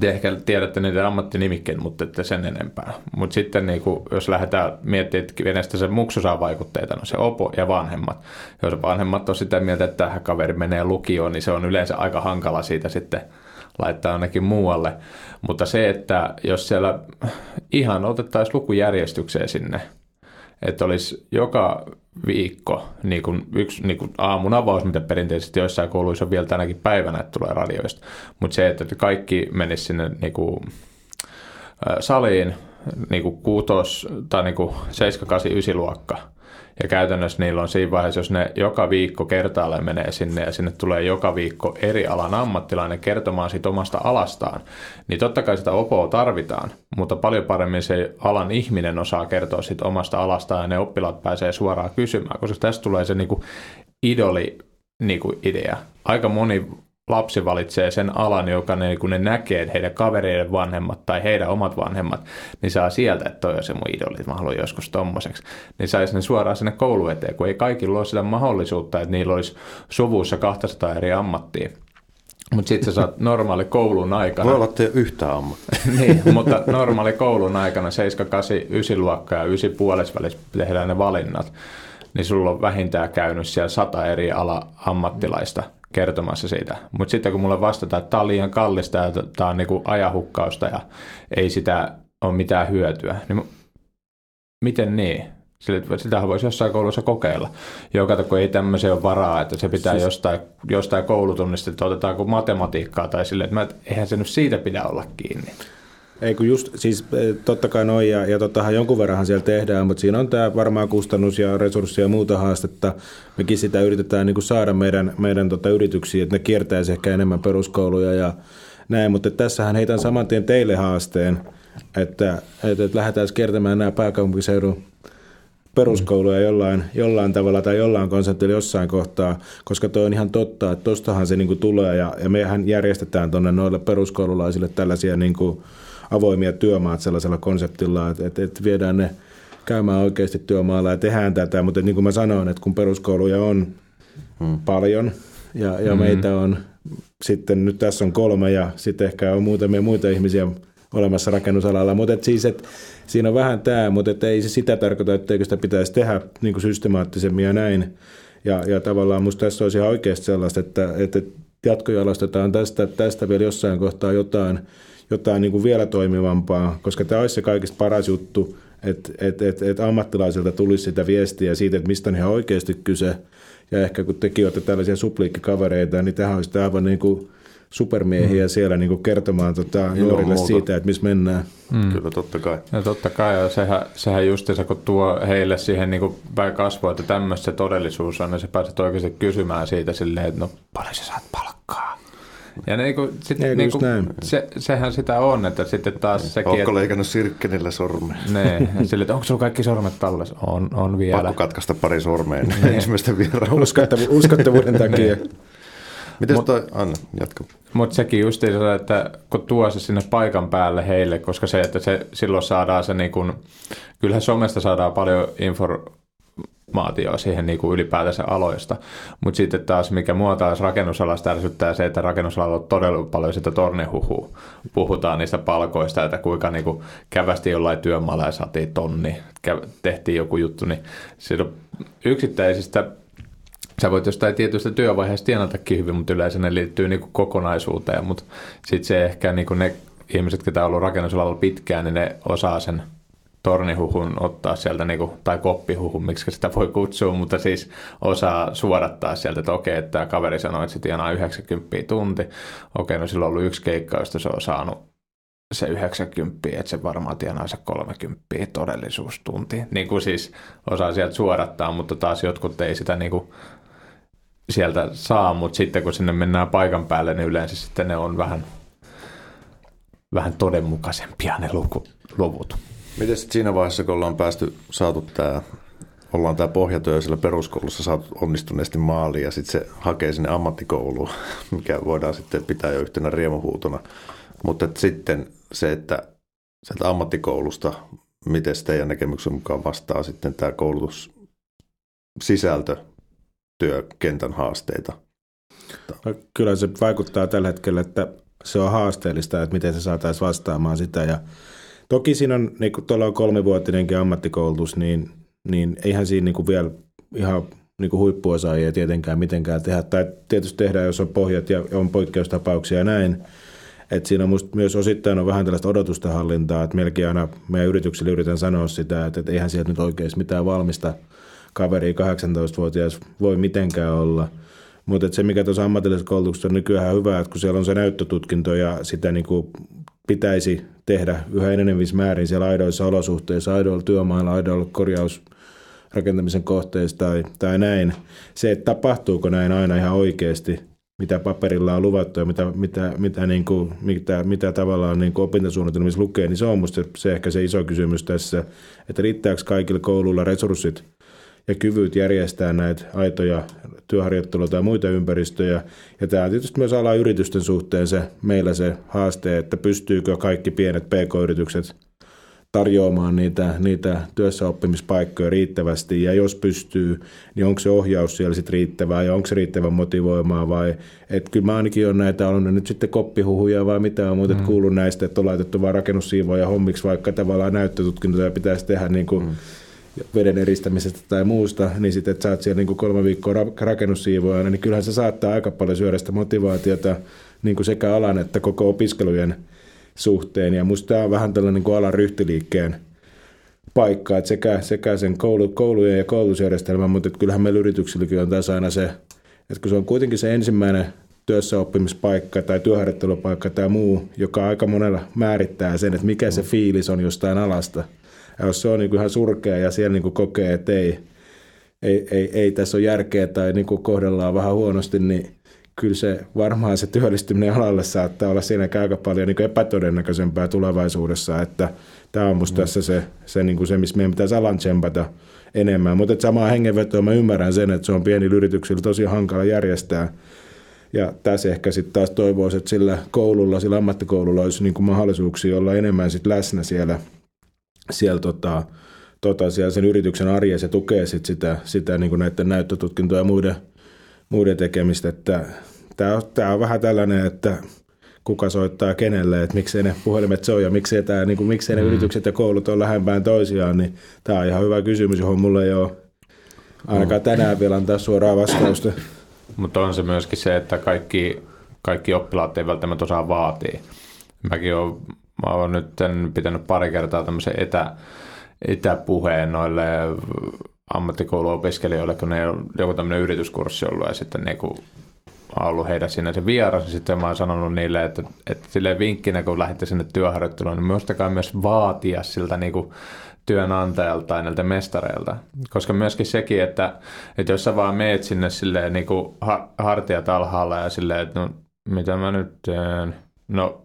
te ehkä tiedätte niiden ammattinimikkeet, mutta ette sen enempää. Mutta sitten niin kuin, jos lähdetään miettimään, että kenestä se muksu saa vaikutteita, no se opo ja vanhemmat. Jos vanhemmat on sitä mieltä, että tähän kaveri menee lukioon, niin se on yleensä aika hankala siitä sitten laittaa ainakin muualle. Mutta se, että jos siellä ihan otettaisiin lukujärjestykseen sinne, että olisi joka viikko niin kuin yksi niin kuin aamun avaus, mitä perinteisesti joissain kouluissa on vielä tänäkin päivänä, että tulee radioista. Mutta se, että kaikki menisi sinne niin kuin, saliin, niin kuin kuutos tai niin kuin 7, 8, 9 luokka – ja käytännössä niillä on siinä vaiheessa, jos ne joka viikko kertaalleen menee sinne ja sinne tulee joka viikko eri alan ammattilainen kertomaan siitä omasta alastaan, niin totta kai sitä opoa tarvitaan, mutta paljon paremmin se alan ihminen osaa kertoa siitä omasta alastaan ja ne oppilaat pääsee suoraan kysymään, koska tästä tulee se niinku idoli niinku idea. Aika moni lapsi valitsee sen alan, joka ne, kun ne näkee, heidän kavereiden vanhemmat tai heidän omat vanhemmat, niin saa sieltä, että toi on se mun idoli, että mä haluan joskus tommoseksi. Niin saisi ne suoraan sinne koulu eteen, kun ei kaikilla ole sitä mahdollisuutta, että niillä olisi suvussa 200 eri ammattia. Mutta sitten sä saat normaali koulun aikana. Voi olla, että yhtään ammattia. niin, mutta normaali koulun aikana 7, 8, 9 luokkaa ja 9 puolesvälissä tehdään ne valinnat. Niin sulla on vähintään käynyt siellä sata eri ala ammattilaista kertomassa siitä. Mutta sitten kun mulle vastataan, että tämä on liian kallista ja tämä on niinku ajahukkausta ja ei sitä ole mitään hyötyä, niin miten niin? Sitähän voisi jossain koulussa kokeilla. Joka kun ei tämmöisiä ole varaa, että se pitää siis... jostain, jostain koulutunnista, että otetaanko matematiikkaa tai sille, että mä, eihän se nyt siitä pidä olla kiinni. Ei kun just, siis e, totta kai noin ja, ja tottahan jonkun verran siellä tehdään, mutta siinä on tämä varmaan kustannus ja resurssi ja muuta haastetta. Mekin sitä yritetään niin kuin saada meidän, meidän tota yrityksiin, että ne kiertäisi ehkä enemmän peruskouluja ja näin, mutta tässähän heitän saman tien teille haasteen, että, että, että lähdetään kiertämään nämä pääkaupunkiseudun peruskouluja jollain, jollain tavalla tai jollain konseptilla jossain kohtaa, koska tuo on ihan totta, että tostahan se niinku tulee ja, ja mehän järjestetään tuonne noille peruskoululaisille tällaisia niinku avoimia työmaat sellaisella konseptilla, että, että, että viedään ne käymään oikeasti työmaalla ja tehdään tätä, mutta niin kuin mä sanoin, että kun peruskouluja on hmm. paljon ja, ja hmm meitä on sitten, nyt tässä on kolme ja sitten ehkä on muutamia muita ihmisiä olemassa rakennusalalla, mutta et siis, et, siinä on vähän tämä, mutta et ei se sitä tarkoita, etteikö sitä pitäisi tehdä niin kuin systemaattisemmin ja näin. Ja, ja tavallaan musta tässä olisi ihan oikeasti sellaista, että, että jatkojalostetaan tästä, tästä vielä jossain kohtaa jotain, jotain niin kuin vielä toimivampaa, koska tämä olisi se kaikista paras juttu, että et, et, et ammattilaisilta tulisi sitä viestiä siitä, että mistä on ihan oikeasti kyse. Ja ehkä kun tekin olette tällaisia supliikkikavereita, niin tähän olisi aivan niin kuin supermiehiä mm. siellä niin kuin kertomaan tota, nuorille siitä, että missä mennään. Mm. Kyllä, totta kai. Ja totta kai, ja sehän, sehän se, kun tuo heille siihen niin kuin päin kasvua, että tämmöistä se todellisuus on, niin se pääset oikeasti kysymään siitä silleen, että no paljon sä saat palkkaa. Ja niin kuin, sit, Ei, niin kuin, se, sehän sitä on, että sitten taas sekin... Oletko leikannut sirkkenillä sormea? Nee, sille, että onko sulla kaikki sormet tallessa? On, on vielä. Pakko katkaista pari sormea niin ensimmäistä vieraan. Uskottavu, uskottavuuden takia. Miten Mut, toi, Anna, jatka. Mutta sekin just se, että kun tuo se sinne paikan päälle heille, koska se, että se silloin saadaan se niin kuin, kyllähän somesta saadaan paljon informaatiota siihen niin kuin ylipäätänsä aloista. Mutta sitten taas, mikä mua taas rakennusalasta ärsyttää se, että rakennusalalla on todella paljon sitä tornehuhua. Puhutaan niistä palkoista, että kuinka niin kuin kävästi jollain työmaalla ja saatiin tonni, tehtiin joku juttu, niin yksittäisistä Sä voit jostain tietystä työvaiheesta tienatakin hyvin, mutta yleensä ne liittyy niin kuin kokonaisuuteen. Mutta sitten se ehkä niin kuin ne ihmiset, jotka on ollut rakennusalalla pitkään, niin ne osaa sen tornihuhun ottaa sieltä, niin kuin, tai koppihuhun, miksi sitä voi kutsua, mutta siis osaa suodattaa sieltä, että okei, että tämä kaveri sanoi, että se tienaa 90 tunti. Okei, no silloin on ollut yksi keikka, josta se on saanut se 90, että se varmaan tienaa se 30 todellisuustunti. Niin kuin siis osaa sieltä suodattaa, mutta taas jotkut ei sitä niin kuin sieltä saa, mutta sitten kun sinne mennään paikan päälle, niin yleensä sitten ne on vähän, vähän todenmukaisempia ne luku, luvut. Miten siinä vaiheessa, kun ollaan päästy, saatu tämä, ollaan tämä pohjatyö siellä peruskoulussa saatu onnistuneesti maaliin ja sitten se hakee sinne ammattikouluun, mikä voidaan sitten pitää jo yhtenä riemuhuutona. Mutta sitten se, että sieltä ammattikoulusta, miten teidän näkemyksen mukaan vastaa sitten tämä koulutus sisältö työkentän haasteita? No, kyllä se vaikuttaa tällä hetkellä, että se on haasteellista, että miten se saataisiin vastaamaan sitä. Ja toki siinä on, niin kuin tuolla on kolmivuotinenkin ammattikoulutus, niin, niin eihän siinä niin vielä ihan niin huippuosaajia tietenkään mitenkään tehdä. Tai tietysti tehdään, jos on pohjat ja on poikkeustapauksia ja näin. Et siinä on musta myös osittain on vähän tällaista odotusta hallintaa, että melkein aina meidän yrityksille yritän sanoa sitä, että, että eihän sieltä nyt oikeasti mitään valmista – kaveri 18-vuotias voi mitenkään olla. Mutta se, mikä tuossa ammatillisessa koulutuksessa on nykyään hyvä, että kun siellä on se näyttötutkinto ja sitä niin kuin pitäisi tehdä yhä enenevissä määrin siellä aidoissa olosuhteissa, aidoilla työmailla, aidoilla korjaus rakentamisen kohteissa tai, tai näin. Se, että tapahtuuko näin aina ihan oikeasti, mitä paperilla on luvattu ja mitä, mitä, mitä, niin kuin, mitä, mitä tavallaan niin kuin opintosuunnitelmissa lukee, niin se on minusta se ehkä se iso kysymys tässä, että riittääkö kaikilla kouluilla resurssit ja kyvyt järjestää näitä aitoja työharjoittelua tai muita ympäristöjä. Ja tämä on tietysti myös ala yritysten suhteen se, meillä se haaste, että pystyykö kaikki pienet pk-yritykset tarjoamaan niitä, niitä työssäoppimispaikkoja riittävästi, ja jos pystyy, niin onko se ohjaus siellä sitten riittävää, ja onko se riittävän motivoimaa, vai että kyllä mä ainakin on näitä, on nyt sitten koppihuhuja vai mitä on, mutta mm. kuullut näistä, että on laitettu vain rakennussiivoja hommiksi, vaikka tavallaan näyttötutkintoja pitäisi tehdä niin kuin mm veden eristämisestä tai muusta, niin sitten, että sä oot siellä niin kuin kolme viikkoa rakennussiivoajana, niin kyllähän se saattaa aika paljon syödä sitä motivaatiota niin kuin sekä alan että koko opiskelujen suhteen. Ja musta tämä on vähän tällainen niin kuin alan ryhtiliikkeen paikka, että sekä, sekä sen koulu, koulujen ja koulutusjärjestelmän, mutta että kyllähän meillä yrityksilläkin on tässä aina se, että kun se on kuitenkin se ensimmäinen työssäoppimispaikka tai työharjoittelupaikka tai muu, joka aika monella määrittää sen, että mikä se fiilis on jostain alasta. Ja jos se on niin ihan surkea ja siellä niin kokee, että ei, ei, ei, ei tässä ole järkeä tai niin kohdellaan vähän huonosti, niin kyllä se varmaan se työllistyminen alalle saattaa olla siinä aika paljon niin epätodennäköisempää tulevaisuudessa, että tämä on musta mm. tässä se, se, niin kuin se, missä meidän pitäisi alan tsempata enemmän. Mutta samaa hengenvetoa mä ymmärrän sen, että se on pieni yrityksillä tosi hankala järjestää. Ja tässä ehkä sitten taas toivoisi, että sillä koululla, sillä ammattikoululla olisi niin kuin mahdollisuuksia olla enemmän sit läsnä siellä, siellä, tota, tota, siellä sen yrityksen arjessa ja tukee sit sitä, sitä niin kuin näiden näyttötutkintoja ja muiden, muiden tekemistä. Että tämä, on, tämä on vähän tällainen, että kuka soittaa kenelle, että miksei ne puhelimet soi ja miksei, tämä, niin kuin, miksei ne mm. yritykset ja koulut on lähempään toisiaan, niin tämä on ihan hyvä kysymys, johon mulle ei ole ainakaan no. tänään vielä antaa suoraa vastausta. Mutta on se myöskin se, että kaikki, kaikki oppilaat ei välttämättä osaa vaatia. Mäkin olen, mä olen nyt pitänyt pari kertaa tämmöisen etä, etäpuheen noille ammattikouluopiskelijoille, kun ne on joku tämmöinen yrityskurssi ollut ja sitten niin kuin ollut heidän sinne se vieras, ja sitten mä oon sanonut niille, että, että silleen vinkkinä, kun lähdette sinne työharjoitteluun, niin muistakaa myös vaatia siltä niin kuin työnantajalta tai näiltä mestareilta. Koska myöskin sekin, että, että jos sä vaan meet sinne silleen niin kuin hartiat alhaalla ja silleen, että no mitä mä nyt teen, no,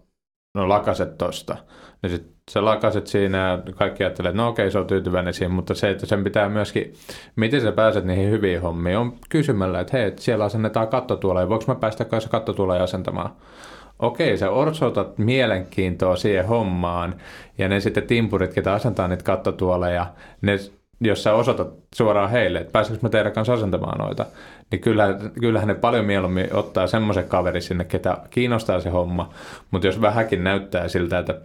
no lakaset tosta. Niin sit sä lakaset siinä ja kaikki ajattelee, että no okei, se on tyytyväinen siihen, mutta se, että sen pitää myöskin, miten sä pääset niihin hyviin hommiin, on kysymällä, että hei, siellä asennetaan kattotuola, ja voiko mä päästä kanssa kattotuola asentamaan? Okei, sä osoitat mielenkiintoa siihen hommaan, ja ne sitten timpurit, ketä asentaa niitä kattotuoleja, ne jos sä osoitat suoraan heille, että pääseekö mä teidän kanssa asentamaan noita, niin kyllähän, kyllähän ne paljon mieluummin ottaa semmoisen kaveri sinne, ketä kiinnostaa se homma. Mutta jos vähänkin näyttää siltä, että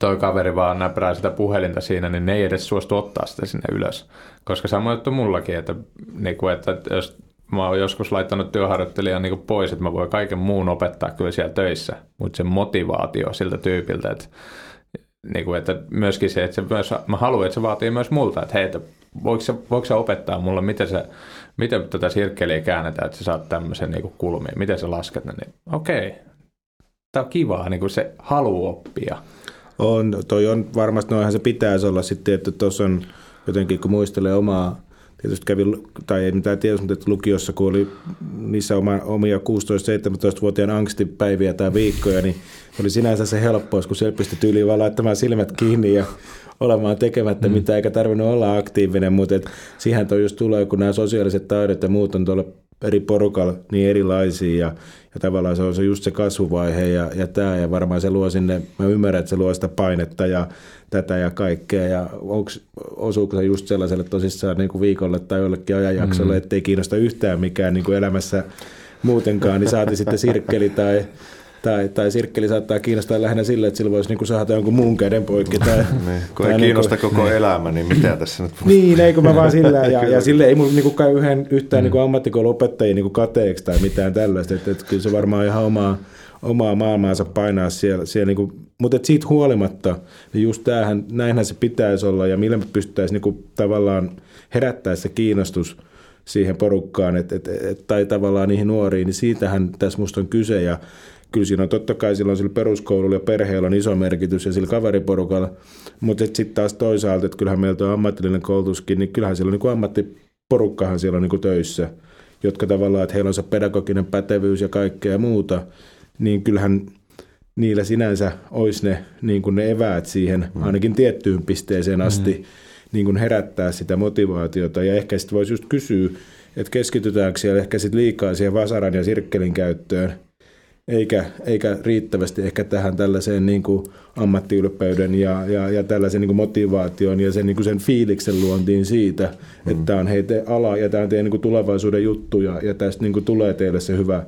toi kaveri vaan näprää sitä puhelinta siinä, niin ne ei edes suostu ottaa sitä sinne ylös. Koska samoin juttu mullakin, että, niin kuin, että jos mä oon joskus laittanut työharjoittelijan niin pois, että mä voin kaiken muun opettaa kyllä siellä töissä, mutta se motivaatio siltä tyypiltä, että, niin kuin, että myöskin se, että se myös, mä haluan, että se vaatii myös multa, että hei, että voiko, voiko sä opettaa mulle, miten, se, miten tätä sirkkeliä käännetään, että sä saat tämmöisen niin kulmiin, miten sä lasket ne, niin okei, tämä on kivaa, niin kuin se halu oppia. On, toi on varmasti, noinhan se pitäisi olla sitten, että tuossa on jotenkin, kun muistelee omaa, tietysti kävi, tai ei mitään tiedä, mutta lukiossa, kun oli niissä oma, omia 16-17-vuotiaan angstipäiviä tai viikkoja, niin oli sinänsä se helppous, kun siellä pystyi tyyliin vaan laittamaan silmät kiinni ja olemaan tekemättä mm. mitään, eikä tarvinnut olla aktiivinen, mutta et siihen toi just tulee, kun nämä sosiaaliset taidot ja muut on tuolla eri porukalla niin erilaisia ja, ja tavallaan se on se just se kasvuvaihe ja, ja tämä ja varmaan se luo sinne, mä ymmärrän, että se luo sitä painetta ja tätä ja kaikkea ja onks, osuuko se just sellaiselle tosissaan niin kuin viikolle tai jollekin ajanjaksolle, mm. ettei kiinnosta yhtään mikään niin kuin elämässä muutenkaan, niin saati sitten sirkkeli tai tai, tai sirkkeli saattaa kiinnostaa lähinnä sille, että sillä voisi niinku saada jonkun muun käden poikki. Tai, niin, kun tai ei kiinnosta niinku, koko niin. elämä, niin mitä tässä nyt Niin, eikö mä vaan sillä, ja, ja sille ei mun niinku käy yhden, yhtään mm. niinku ammattikouluopettajia niinku kateeksi tai mitään tällaista, että, että kyllä se varmaan ihan omaa, omaa maailmaansa painaa siellä. siellä niinku, mutta et siitä huolimatta, niin just tämähän, näinhän se pitäisi olla, ja millä me pystyttäisiin niinku tavallaan herättää se kiinnostus siihen porukkaan, et, et, et, tai tavallaan niihin nuoriin, niin siitähän tässä musta on kyse, ja kyllä siinä on totta kai silloin sillä peruskoululla ja perheellä on iso merkitys ja sillä kaveriporukalla, mutta sitten taas toisaalta, että kyllähän meiltä on ammatillinen koulutuskin, niin kyllähän siellä on niin ammattiporukkahan siellä on niin töissä, jotka tavallaan, että heillä on se pedagoginen pätevyys ja kaikkea muuta, niin kyllähän niillä sinänsä olisi ne, niin kuin ne eväät siihen mm. ainakin tiettyyn pisteeseen asti mm. niin kuin herättää sitä motivaatiota. Ja ehkä sitten voisi just kysyä, että keskitytäänkö siellä ehkä sitten liikaa siihen vasaran ja sirkkelin käyttöön – eikä, eikä riittävästi ehkä tähän tällaiseen niin kuin ammattiylpeyden ja, ja, ja tällaisen niin kuin motivaation ja sen, niin kuin sen fiiliksen luontiin siitä, mm. että tämä on heitä ala ja tämä on teidän niin kuin tulevaisuuden juttu ja, tästä niin kuin tulee teille se hyvä,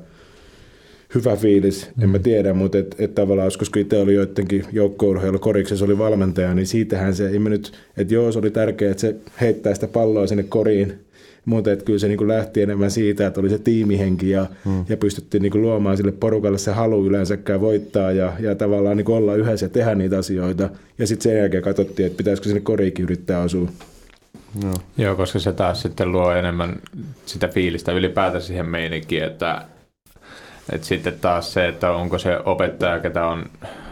hyvä fiilis, mm. en mä mm. tiedä, mutta et, et tavallaan, koska itse oli joidenkin joukko koriksessa oli valmentaja, niin siitähän se, nyt, että joo, se oli tärkeää, että se heittää sitä palloa sinne koriin, Mutta että kyllä se niin kuin lähti enemmän siitä, että oli se tiimihenki ja, hmm. ja pystyttiin niin kuin luomaan sille porukalle se halu yleensäkään voittaa ja, ja tavallaan niin kuin olla yhdessä ja tehdä niitä asioita. Ja sitten sen jälkeen katsottiin, että pitäisikö sinne koriikin yrittää asua. Joo. Joo, koska se taas sitten luo enemmän sitä fiilistä ylipäätään siihen meininkiin, että, että sitten taas se, että onko se opettaja, ketä on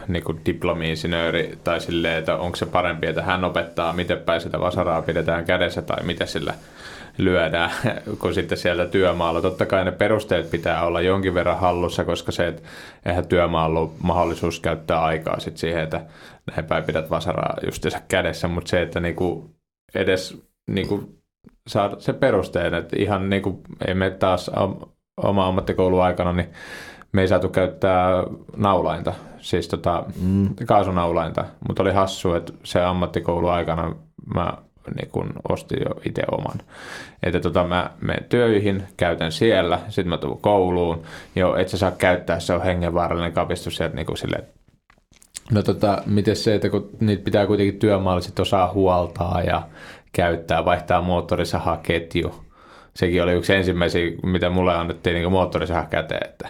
niin kuin diplomi-insinööri tai silleen, että onko se parempi, että hän opettaa, miten päin sitä vasaraa pidetään kädessä tai mitä sillä lyödään, kun sitten sieltä työmaalla. Totta kai ne perusteet pitää olla jonkin verran hallussa, koska se, että eihän työmaalla ole mahdollisuus käyttää aikaa sit siihen, että näin päin pidät vasaraa justiinsa kädessä, mutta se, että niinku edes niinku saa se perusteen, että ihan niinku, ei me taas oma ammattikoulun aikana, niin me ei saatu käyttää naulainta, siis tota, mm. kaasunaulainta, mutta oli hassu, että se ammattikoulu aikana mä niin kun ostin jo itse oman. Että tota, mä menen töihin, käytän siellä, sitten mä tulen kouluun. Jo, et sä saa käyttää, se on hengenvaarallinen kapistus sieltä niin sille. No tota, miten se, että kun niitä pitää kuitenkin työmaalla sit osaa huoltaa ja käyttää, vaihtaa moottorisahaketju. Sekin oli yksi ensimmäisiä, mitä mulle annettiin niin moottorisaha käteen, että,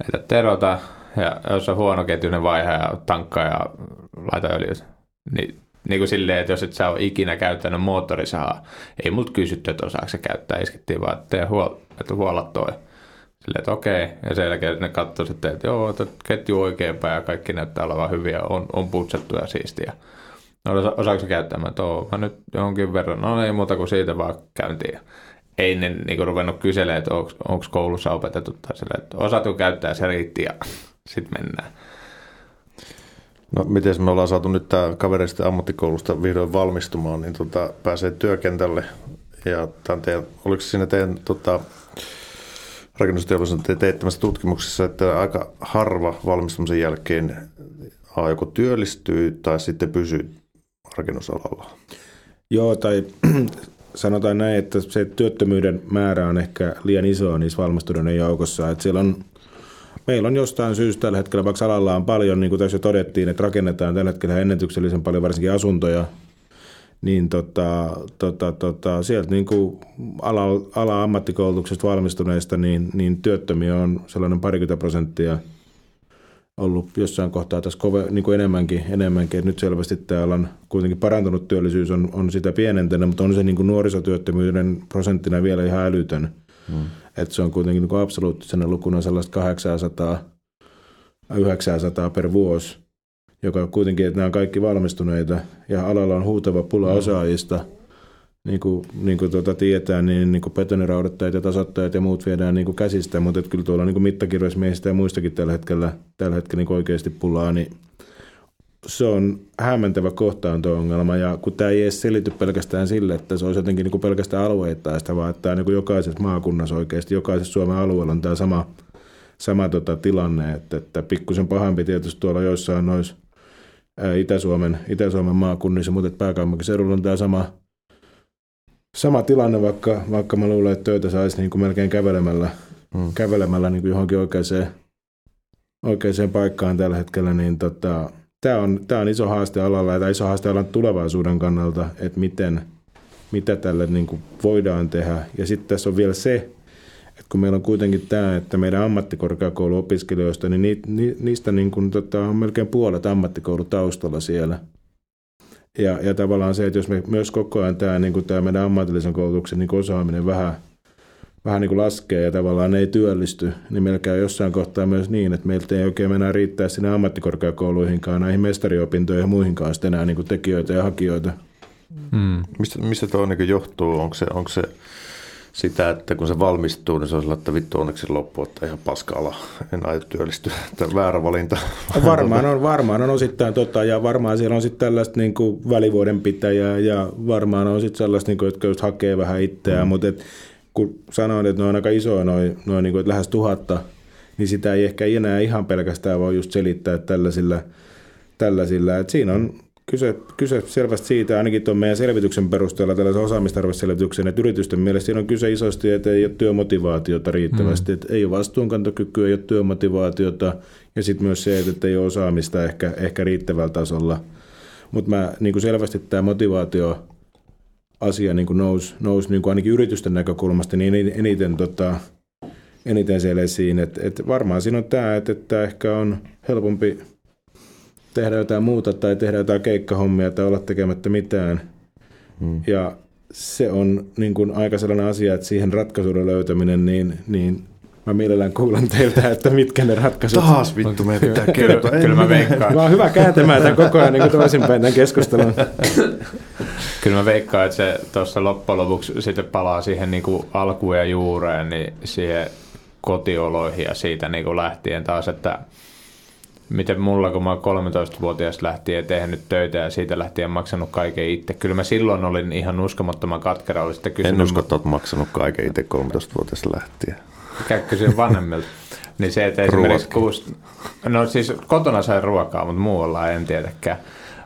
että terota, ja jos on huono ketjunen vaihe ja tankkaa ja laita öljyä, niin niin kuin silleen, että jos et sä ole ikinä käyttänyt moottorisahaa, ei multa kysytty, että osaako se käyttää, iskettiin vaan, että tee huol, että huolla toi. Silleen, että okei, ja sen jälkeen ne katsoi sitten, että joo, että ketju oikeinpäin ja kaikki näyttää olevan hyviä, on, on putsattu ja siistiä. No osa, osaako se käyttää? Mä, että mä nyt jonkin verran, no ei muuta kuin siitä vaan käyntiin. Ei ne kuin, ruvennut kyselemään, että onko koulussa opetettu tai silleen, että osaatko käyttää, se riitti ja sitten mennään. No miten me ollaan saatu nyt tämä kaverista ammattikoulusta vihdoin valmistumaan, niin tota, pääsee työkentälle. Ja teidän, oliko siinä teidän tota, rakennusteollisuuden teettämässä tutkimuksessa, että aika harva valmistumisen jälkeen A, joko työllistyy tai sitten pysyy rakennusalalla? Joo, tai sanotaan näin, että se työttömyyden määrä on ehkä liian iso niissä valmistuneiden joukossa. Että siellä on meillä on jostain syystä tällä hetkellä, vaikka alalla on paljon, niin kuin tässä jo todettiin, että rakennetaan tällä hetkellä ennätyksellisen paljon varsinkin asuntoja, niin tota, tota, tota, sieltä niin kuin ala, ala ammattikoulutuksesta valmistuneista, niin, niin työttömiä on sellainen parikymmentä prosenttia ollut jossain kohtaa tässä kove, niin kuin enemmänkin, enemmänkin. Et nyt selvästi täällä on kuitenkin parantunut työllisyys, on, on sitä pienentänyt, mutta on se niin kuin nuorisotyöttömyyden prosenttina vielä ihan älytön. Hmm. Että se on kuitenkin niin absoluuttisena lukuna sellaista 800 900 per vuosi, joka kuitenkin, että nämä on kaikki valmistuneita ja alalla on huutava pula mm. osaajista. Niin kuin, niin kuin tuota tietää, niin, niin kuin betoniraudattajat ja tasottajat ja muut viedään niin kuin käsistä, mutta että kyllä tuolla niin mittakirjoismiehistä ja muistakin tällä hetkellä, tällä hetkellä niin oikeasti pulaa, niin se on hämmentävä kohtaanto-ongelma ja kun tämä ei edes selity pelkästään sille, että se olisi jotenkin niin kuin pelkästään alueittaista, vaan että tämä niin kuin jokaisessa maakunnassa oikeasti, jokaisessa Suomen alueella on tämä sama, sama tota tilanne, että, että pikkusen pahempi tietysti tuolla joissain noissa Itä-Suomen, Itä-Suomen maakunnissa, mutta pääkaupunkiseudulla on tämä sama, sama tilanne, vaikka, vaikka mä luulen, että töitä saisi niin kuin melkein kävelemällä, hmm. kävelemällä niin kuin johonkin oikeaan, oikeaan paikkaan tällä hetkellä, niin tota, tämä on, tämä on iso haaste alalla ja iso haaste alan tulevaisuuden kannalta, että miten, mitä tälle niin kuin voidaan tehdä. Ja sitten tässä on vielä se, että kun meillä on kuitenkin tämä, että meidän ammattikorkeakouluopiskelijoista, niin ni, ni, niistä niin kuin, tota, on melkein puolet ammattikoulutaustalla siellä. Ja, ja tavallaan se, että jos me myös koko ajan tämä, niin kuin tämä meidän ammatillisen koulutuksen niin osaaminen vähän – vähän niin kuin laskee ja tavallaan ei työllisty, niin meillä käy jossain kohtaa myös niin, että meiltä ei oikein enää riittää sinne ammattikorkeakouluihinkaan, näihin mestariopintoihin ja muihinkaan sitten enää niin kuin tekijöitä ja hakijoita. Hmm. Mistä, mistä tuo niin johtuu? Onko se, onko se sitä, että kun se valmistuu, niin se on sillä, että vittu onneksi loppu, että ihan paskalla, en aio työllistyä, että väärä valinta. Varmaan on, varmaan on osittain tota, ja varmaan siellä on sitten tällaista niin kuin välivuodenpitäjää ja varmaan on sitten sellaista, niin kuin, jotka just hakee vähän itseään, hmm. mutta et, kun sanoin, että ne on aika isoja, noin, noin niin kuin, lähes tuhatta, niin sitä ei ehkä enää ihan pelkästään voi just selittää tällaisilla. tällaisilla. Et siinä on kyse, kyse selvästi siitä, ainakin tuon meidän selvityksen perusteella, tällaisen osaamistarveselvityksen, että yritysten mielestä siinä on kyse isosti, että ei ole työmotivaatiota riittävästi, mm. että ei ole vastuunkantokykyä, ei ole työmotivaatiota ja sitten myös se, että ei ole osaamista ehkä, ehkä riittävällä tasolla. Mutta niin selvästi tämä motivaatio asia niin kuin nousi, nousi niin kuin ainakin yritysten näkökulmasta niin eniten, tota, eniten siellä esiin. Et, et varmaan siinä on tämä, että, että ehkä on helpompi tehdä jotain muuta tai tehdä jotain keikkahommia tai olla tekemättä mitään. Hmm. Ja se on niin kuin aika sellainen asia, että siihen ratkaisuuden löytäminen, niin, niin Mä mielellään kuulen teiltä, että mitkä ne ratkaisut. Taas vittu, meidän pitää kertoa. Kyllä, kyllä mä veikkaan. Mä oon hyvä kääntämään tämän koko ajan niin toisinpäin tämän keskustelun. Kyllä mä veikkaan, että se tuossa loppujen lopuksi sitten palaa siihen niin kuin alkuun ja juureen, niin siihen kotioloihin ja siitä niin kuin lähtien taas, että miten mulla, kun mä oon 13-vuotias lähtien tehnyt töitä ja siitä lähtien maksanut kaiken itse. Kyllä mä silloin olin ihan uskomattoman katkera. Oli kysynyt, en usko, että oot maksanut kaiken itse 13-vuotias lähtien. Käkkysin vanhemmilta. Niin se, että esimerkiksi kuusi... No siis kotona sai ruokaa, mutta muualla en tiedäkään.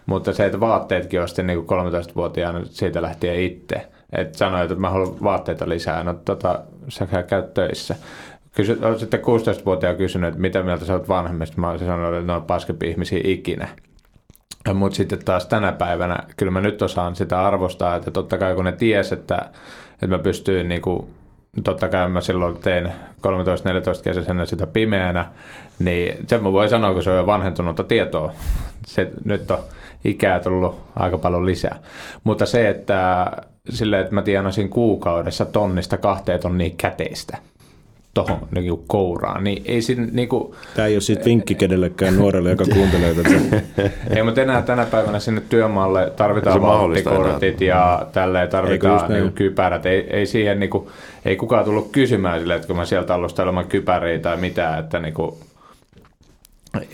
Mutta se, että vaatteetkin ostin niin 13-vuotiaana siitä lähtien itse. Että sanoin, että mä haluan vaatteita lisää. No tota, sä käyt töissä. Kysy, sitten 16-vuotiaan kysynyt, että mitä mieltä sä oot vanhemmista. Mä olisin sanonut, että ne on paskempi ihmisiä ikinä. Mutta sitten taas tänä päivänä, kyllä mä nyt osaan sitä arvostaa, että totta kai kun ne ties, että, että mä pystyin niinku totta kai mä silloin tein 13-14 kesäisenä sitä pimeänä, niin sen mä voin sanoa, kun se on jo vanhentunutta tietoa. Se, nyt on ikää tullut aika paljon lisää. Mutta se, että sille, että mä tienasin kuukaudessa tonnista kahteen tonnia käteistä – tuohon niin kouraan. Niin ei siinä, niin kuin, Tämä ei ole sitten vinkki kenellekään nuorelle, joka kuuntelee tätä. ei, mutta enää tänä päivänä sinne työmaalle tarvitaan valttikortit ja tälleen tarvitaan niin kypärät. Ei, ei siihen niin kuin, ei kukaan tullut kysymään sille, että kun mä sieltä alustelemaan kypäriä tai mitään, että niin kuin,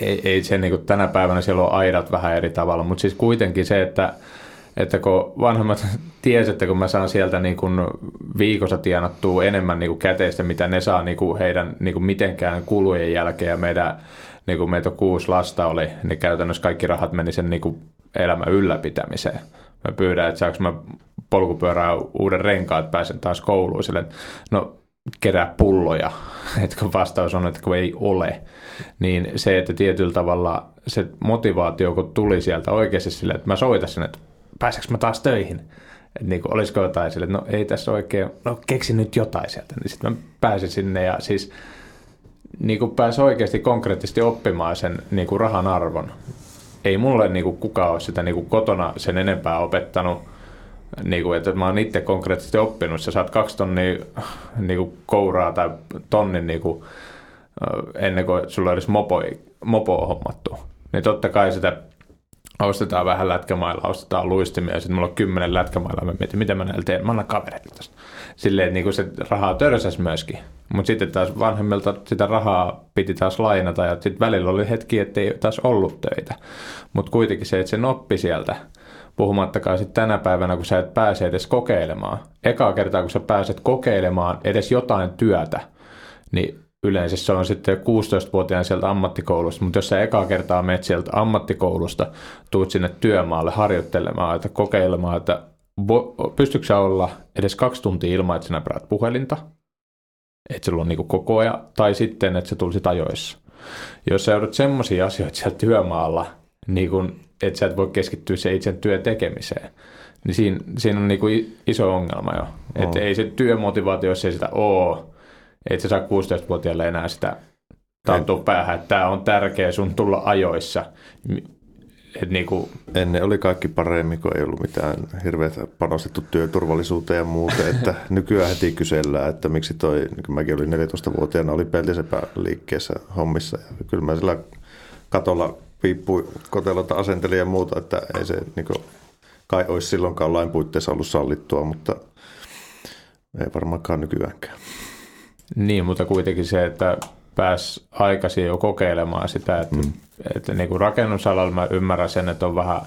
ei, ei se niin kuin, tänä päivänä siellä on aidat vähän eri tavalla, mutta siis kuitenkin se, että että kun vanhemmat tiesi, että kun mä saan sieltä niin kuin viikossa tienattua enemmän niin kuin käteistä, mitä ne saa niin kuin heidän niin kuin mitenkään kulujen jälkeen ja meidän, niin kuin meitä kuusi lasta oli, niin käytännössä kaikki rahat meni sen niin kuin elämän ylläpitämiseen. Mä pyydän, että saanko mä polkupyörää uuden renkaan, että pääsen taas kouluun. Sille, no kerää pulloja, että kun vastaus on, että kun ei ole, niin se, että tietyllä tavalla se motivaatio, kun tuli sieltä oikeasti sille, että mä soitan sen, että pääseekö mä taas töihin? Et niin kuin, olisiko jotain sille, että no ei tässä oikein, no keksin nyt jotain sieltä. Niin sitten mä pääsin sinne ja siis niin kuin pääsi oikeasti konkreettisesti oppimaan sen niin kuin rahan arvon. Ei mulle niin kuin kukaan ole sitä niin kuin kotona sen enempää opettanut, niin kuin, että mä oon itse konkreettisesti oppinut. Sä saat kaksi tonnia niin kuin kouraa tai tonnin niin kuin, ennen kuin sulla olisi mopo, mopo hommattu. Niin totta kai sitä ostetaan vähän lätkämailla, ostetaan luistimia ja sitten mulla on kymmenen lätkämailla. Mä mietin, mitä mä näillä teen. Mä annan kavereille tästä. Silleen, että niinku se rahaa törsäs myöskin. Mutta sitten taas vanhemmilta sitä rahaa piti taas lainata ja sitten välillä oli hetki, että ei taas ollut töitä. Mutta kuitenkin se, että se noppi sieltä, puhumattakaan sitten tänä päivänä, kun sä et pääse edes kokeilemaan. Ekaa kertaa, kun sä pääset kokeilemaan edes jotain työtä, niin yleensä se on sitten 16-vuotiaan sieltä ammattikoulusta, mutta jos sä ekaa kertaa menet sieltä ammattikoulusta, tuut sinne työmaalle harjoittelemaan, että kokeilemaan, että pystytkö sä olla edes kaksi tuntia ilman, että sinä päät puhelinta, että sulla on niin koko ajan, tai sitten, että se tulisit ajoissa. Jos sä joudut semmoisia asioita siellä työmaalla, niin kun, että sä et voi keskittyä se itse työn tekemiseen, niin siinä, siinä on niin iso ongelma jo. Oh. Että ei se työmotivaatio, jos ei sitä ole, et sä saa 16-vuotiaalle enää sitä tauttua päähän, että tämä on tärkeä sun tulla ajoissa. Et niinku... Ennen oli kaikki paremmin, kun ei ollut mitään hirveätä panostettu työturvallisuuteen ja muuta. Että nykyään heti kysellään, että miksi toi, niin kun mäkin olin 14-vuotiaana, oli peltisepä liikkeessä hommissa. Ja kyllä mä sillä katolla piippu kotelota asentelin ja muuta, että ei se niin kuin, kai olisi silloinkaan lain puitteissa ollut sallittua, mutta ei varmaankaan nykyäänkään. Niin, mutta kuitenkin se, että pääs aikaisin jo kokeilemaan sitä, että, mm. että niin kuin rakennusalalla mä ymmärrän sen, että on vähän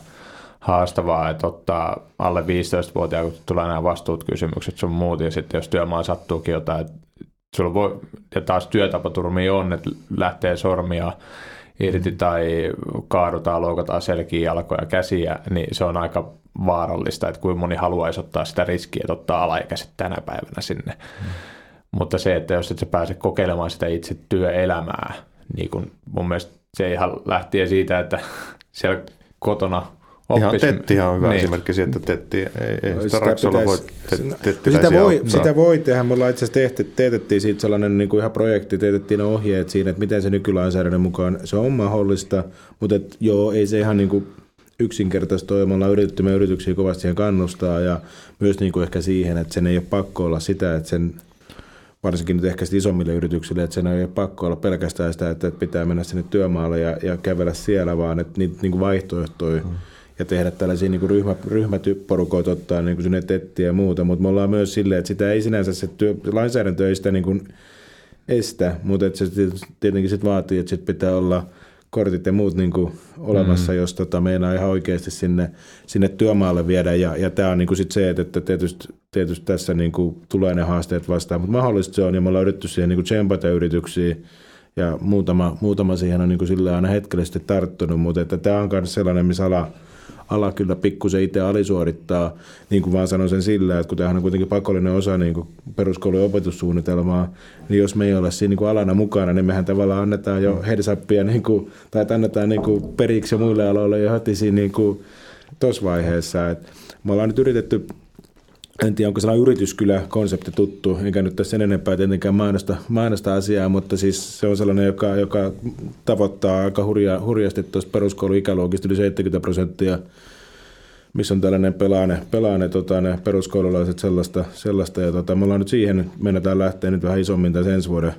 haastavaa, että ottaa alle 15-vuotiaan, kun tulee nämä vastuut kysymykset sun muut, ja sitten jos työmaa sattuukin jotain, että sulla voi, ja taas työtapaturmia on, että lähtee sormia irti tai kaadutaan, loukataan selkiä, jalkoja, käsiä, niin se on aika vaarallista, että kuinka moni haluaisi ottaa sitä riskiä, että ottaa alaikäiset tänä päivänä sinne. Mm mutta se, että jos et sä pääse kokeilemaan sitä itse työelämää, niin kun mun mielestä se ihan lähtien siitä, että siellä kotona Ihan Tettihan on hyvä niin. esimerkki siitä, että Tetti ei, ei sitä, sitä Raksolla voi, tetti sitä, voi, sitä voi tehdä. Me ollaan itse asiassa teetettiin siitä sellainen niin kuin ihan projekti, teetettiin ne ohjeet siinä, että miten se nykylainsäädännön mukaan, se on mahdollista, mutta et, joo, ei se ihan niin kuin yksinkertaista ole. Me ollaan yritetty me yrityksiä kovasti siihen kannustaa ja myös niin kuin ehkä siihen, että sen ei ole pakko olla sitä, että sen varsinkin nyt ehkä isommille yrityksille, että sen ei ole pakko olla pelkästään sitä, että pitää mennä sinne työmaalle ja, ja kävellä siellä, vaan että niitä niin vaihtoehtoja mm ja tehdä tällaisia niin ryhmä, ryhmäporukoita ottaa niin kuin sinne tettiä ja muuta, mutta me ollaan myös silleen, että sitä ei sinänsä se työ, lainsäädäntö ei sitä niin kuin estä, mutta että se tietenkin sit vaatii, että sit pitää olla kortit ja muut niin kuin olemassa, mm. jos tota, meinaa ihan oikeasti sinne, sinne työmaalle viedä. Ja, ja tämä on niin kuin sit se, että tietysti, tietysti tässä niin kuin tulee ne haasteet vastaan, mutta mahdollista se on, ja me ollaan yritetty siihen niin kuin tsempata yrityksiä, ja muutama, muutama siihen on niin kuin sillä aina hetkellisesti tarttunut, mutta että tämä on myös sellainen, missä ala, ala kyllä pikkusen itse alisuorittaa, niin kuin vaan sanon sen sillä, että kun tämähän on kuitenkin pakollinen osa niin kuin peruskoulun opetussuunnitelmaa, niin jos me ei ole siinä niin kuin alana mukana, niin mehän tavallaan annetaan jo headsappia, niin kuin, tai annetaan niin kuin periksi muille aloille jo heti siinä niin kuin tuossa vaiheessa. Et me ollaan nyt yritetty en tiedä, onko sellainen yrityskylä-konsepti tuttu, enkä nyt tässä sen enempää tietenkään mainosta, mainosta asiaa, mutta siis se on sellainen, joka, joka tavoittaa aika hurja, hurjasti tuosta peruskouluikäluokista yli 70 prosenttia, missä on tällainen pelaane, pelaane tota, ne peruskoululaiset sellaista, sellaista. Ja tota, me ollaan nyt siihen, mennään lähteä nyt vähän isommin tässä ensi vuoden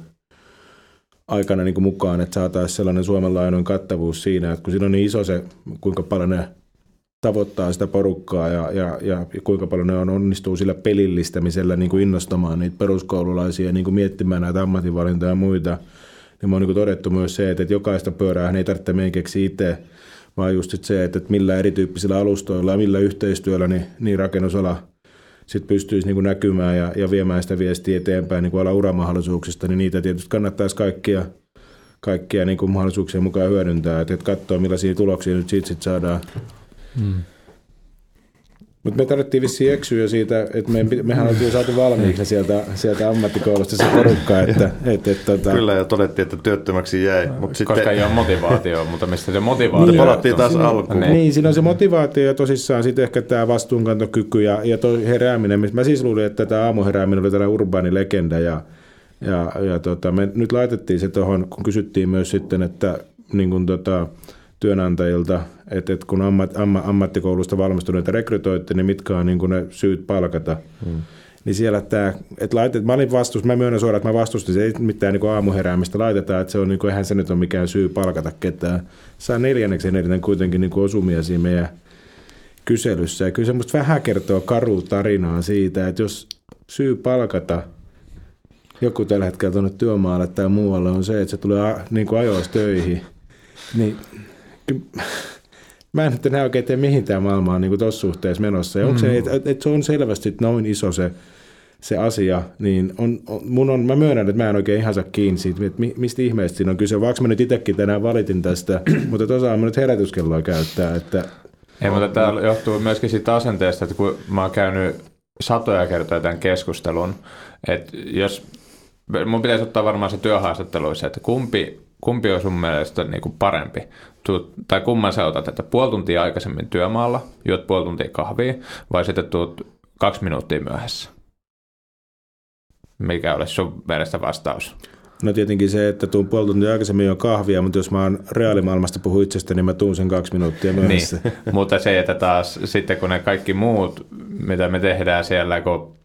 aikana niin mukaan, että saataisiin sellainen Suomen kattavuus siinä, että kun siinä on niin iso se, kuinka paljon ne tavoittaa sitä porukkaa ja, ja, ja kuinka paljon ne on, onnistuu sillä pelillistämisellä niin kuin innostamaan niitä peruskoululaisia niin kuin miettimään näitä ammatinvalintoja ja muita. Niin on niin kuin todettu myös se, että, että jokaista pyörää ei tarvitse meidän keksiä itse, vaan just se, että, että millä erityyppisillä alustoilla ja millä yhteistyöllä niin, niin rakennusala sit pystyisi niin kuin näkymään ja, ja viemään sitä viestiä eteenpäin niin kuin ala uramahdollisuuksista, niin niitä tietysti kannattaisi kaikkia, kaikkia niin kuin mahdollisuuksia mukaan hyödyntää, että, että katsoa millaisia tuloksia nyt siitä sit saadaan Mm. Mutta me tarvittiin vissiin eksyä siitä, että me, mehän oltiin saatu valmiiksi sieltä, sieltä ammattikoulusta se porukka. Että, et, et, tota... Kyllä, ja todettiin, että työttömäksi jäi. Mut Koska sitten... ei ole motivaatio, mutta mistä se motivaatio niin, palattiin taas siinä, alkuun. Niin. niin, siinä on se motivaatio ja tosissaan sitten ehkä tämä vastuunkantokyky ja, ja toi herääminen. Mä siis luulin, että tämä aamuherääminen oli tällainen urbaani legenda ja, ja, ja tota, me nyt laitettiin se tuohon, kun kysyttiin myös sitten, että niin kun tota, työnantajilta, että, että kun ammat, amma, ammattikoulusta valmistuneita rekrytoitte, niin mitkä on niin kuin ne syyt palkata. Hmm. Niin siellä tämä, että laitet, mä olin vastus, mä myönnän suoraan, että mä vastustin, se ei mitään niin aamuheräämistä laitetaan, että se on niin kuin, eihän se nyt ole mikään syy palkata ketään. Saa neljänneksi eniten kuitenkin niin kuin osumia siinä meidän kyselyssä. Ja kyllä semmoista vähän kertoo karu tarinaa siitä, että jos syy palkata joku tällä hetkellä tuonne työmaalle tai muualle on se, että se tulee niin kuin ajoissa töihin, niin mä en nyt enää oikein tiedä, mihin tämä maailma on niin tuossa suhteessa menossa. Ja onko mm. se, että et se on selvästi noin iso se, se asia, niin on, on, mun on, mä myönnän, että mä en oikein ihan saa kiinni siitä, että mistä ihmeestä siinä on kyse. Vaikka mä nyt itsekin tänään valitin tästä, mutta tosiaan mä nyt herätyskelloa käyttää. Että, Ei, mutta tämä johtuu myöskin siitä asenteesta, että kun mä oon käynyt satoja kertoja tämän keskustelun, että jos mun pitäisi ottaa varmaan se työhaastatteluissa, että kumpi, kumpi on sun mielestä niin kuin parempi? tuut, tai kumman sä otat, että puoli tuntia aikaisemmin työmaalla, juot puoli tuntia kahvia, vai sitten tuut kaksi minuuttia myöhässä? Mikä olisi sun mielestä vastaus? No tietenkin se, että tuun puoli tuntia aikaisemmin jo kahvia, mutta jos mä oon reaalimaailmasta puhu itsestä, niin mä tuun sen kaksi minuuttia myöhässä. niin, mutta se, että taas sitten kun ne kaikki muut, mitä me tehdään siellä, kun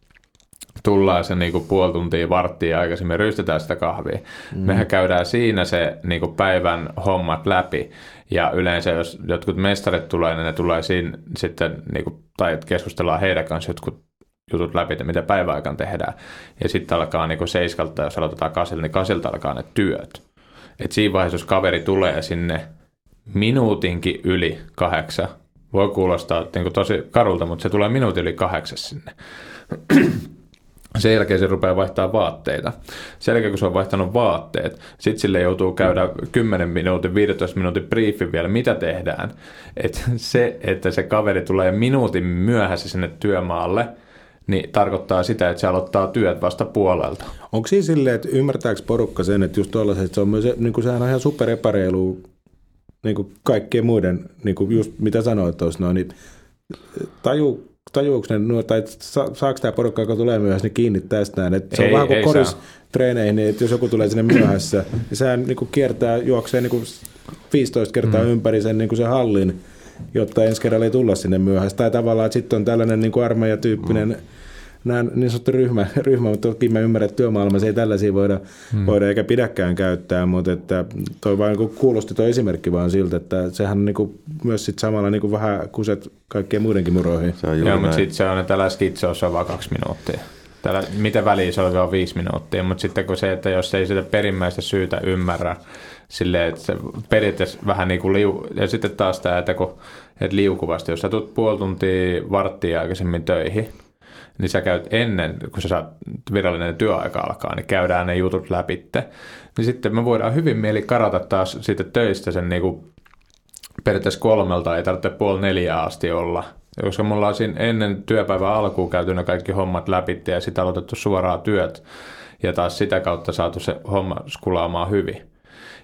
tullaan se niinku puoli tuntia, varttia aikaisemmin, ryystetään sitä kahvia. Mm. Mehän käydään siinä se niinku päivän hommat läpi. Ja yleensä jos jotkut mestarit tulee, niin ne tulee siinä sitten, niinku, tai keskustellaan heidän kanssa jotkut jutut läpi, että mitä päiväaikaan tehdään. Ja sitten alkaa niinku seiskalta, jos aloitetaan kasilta, niin kasilta alkaa ne työt. Et siinä vaiheessa, jos kaveri tulee sinne minuutinkin yli kahdeksan, voi kuulostaa niin tosi karulta, mutta se tulee minuutin yli kahdeksan sinne sen jälkeen se rupeaa vaihtaa vaatteita. Sen jälkeen, kun se on vaihtanut vaatteet, sitten sille joutuu käydä 10 minuutin, 15 minuutin briefin vielä, mitä tehdään. Et se, että se kaveri tulee minuutin myöhässä sinne työmaalle, niin tarkoittaa sitä, että se aloittaa työt vasta puolelta. Onko siinä silleen, että ymmärtääkö porukka sen, että just tuollaiset, että se on myös, niin kuin sehän on ihan super epäreilu niin kuin kaikkien muiden, niin kuin just mitä sanoit tuossa noin, niin taju, tajuuko ne, tai sa, saako tämä porukka, joka tulee myöhässä, niin kiinni tästä näin. Että se ei, on vähän kuin koris treeneihin, niin että jos joku tulee sinne myöhässä, niin sehän niin kuin kiertää, juoksee niin kuin 15 kertaa mm. ympäri sen, niin kuin sen hallin, jotta ensi kerralla ei tulla sinne myöhässä. Tai tavallaan, että sitten on tällainen niin kuin armeijatyyppinen mm nämä niin sanottu ryhmä, ryhmä, mutta toki mä ymmärrän, että työmaailmassa ei tällaisia voida, hmm. voida eikä pidäkään käyttää, mutta että toi vain niin kuulosti tuo esimerkki vaan siltä, että sehän on niin kuin myös sit samalla niin kuin vähän kuset kaikkien muidenkin muroihin. Se on Joo, mutta sitten se on, että tällä skitsossa on vain kaksi minuuttia. Tällä, mitä väliä se on vielä viisi minuuttia, mutta sitten kun se, että jos ei sitä perimmäistä syytä ymmärrä, silleen, että se periaatteessa vähän niin kuin liu, ja sitten taas tämä, että kun että liukuvasti, jos sä tulet puoli tuntia varttia aikaisemmin töihin, niin sä käyt ennen, kun sä saat virallinen työaika alkaa, niin käydään ne jutut läpitte. Niin sitten me voidaan hyvin mieli karata taas siitä töistä sen niin kuin periaatteessa kolmelta, ei tarvitse puoli neljää asti olla. Koska mulla on siinä ennen työpäivän alkuun käyty ne kaikki hommat läpi ja sitten aloitettu suoraan työt. Ja taas sitä kautta saatu se homma skulaamaan hyvin.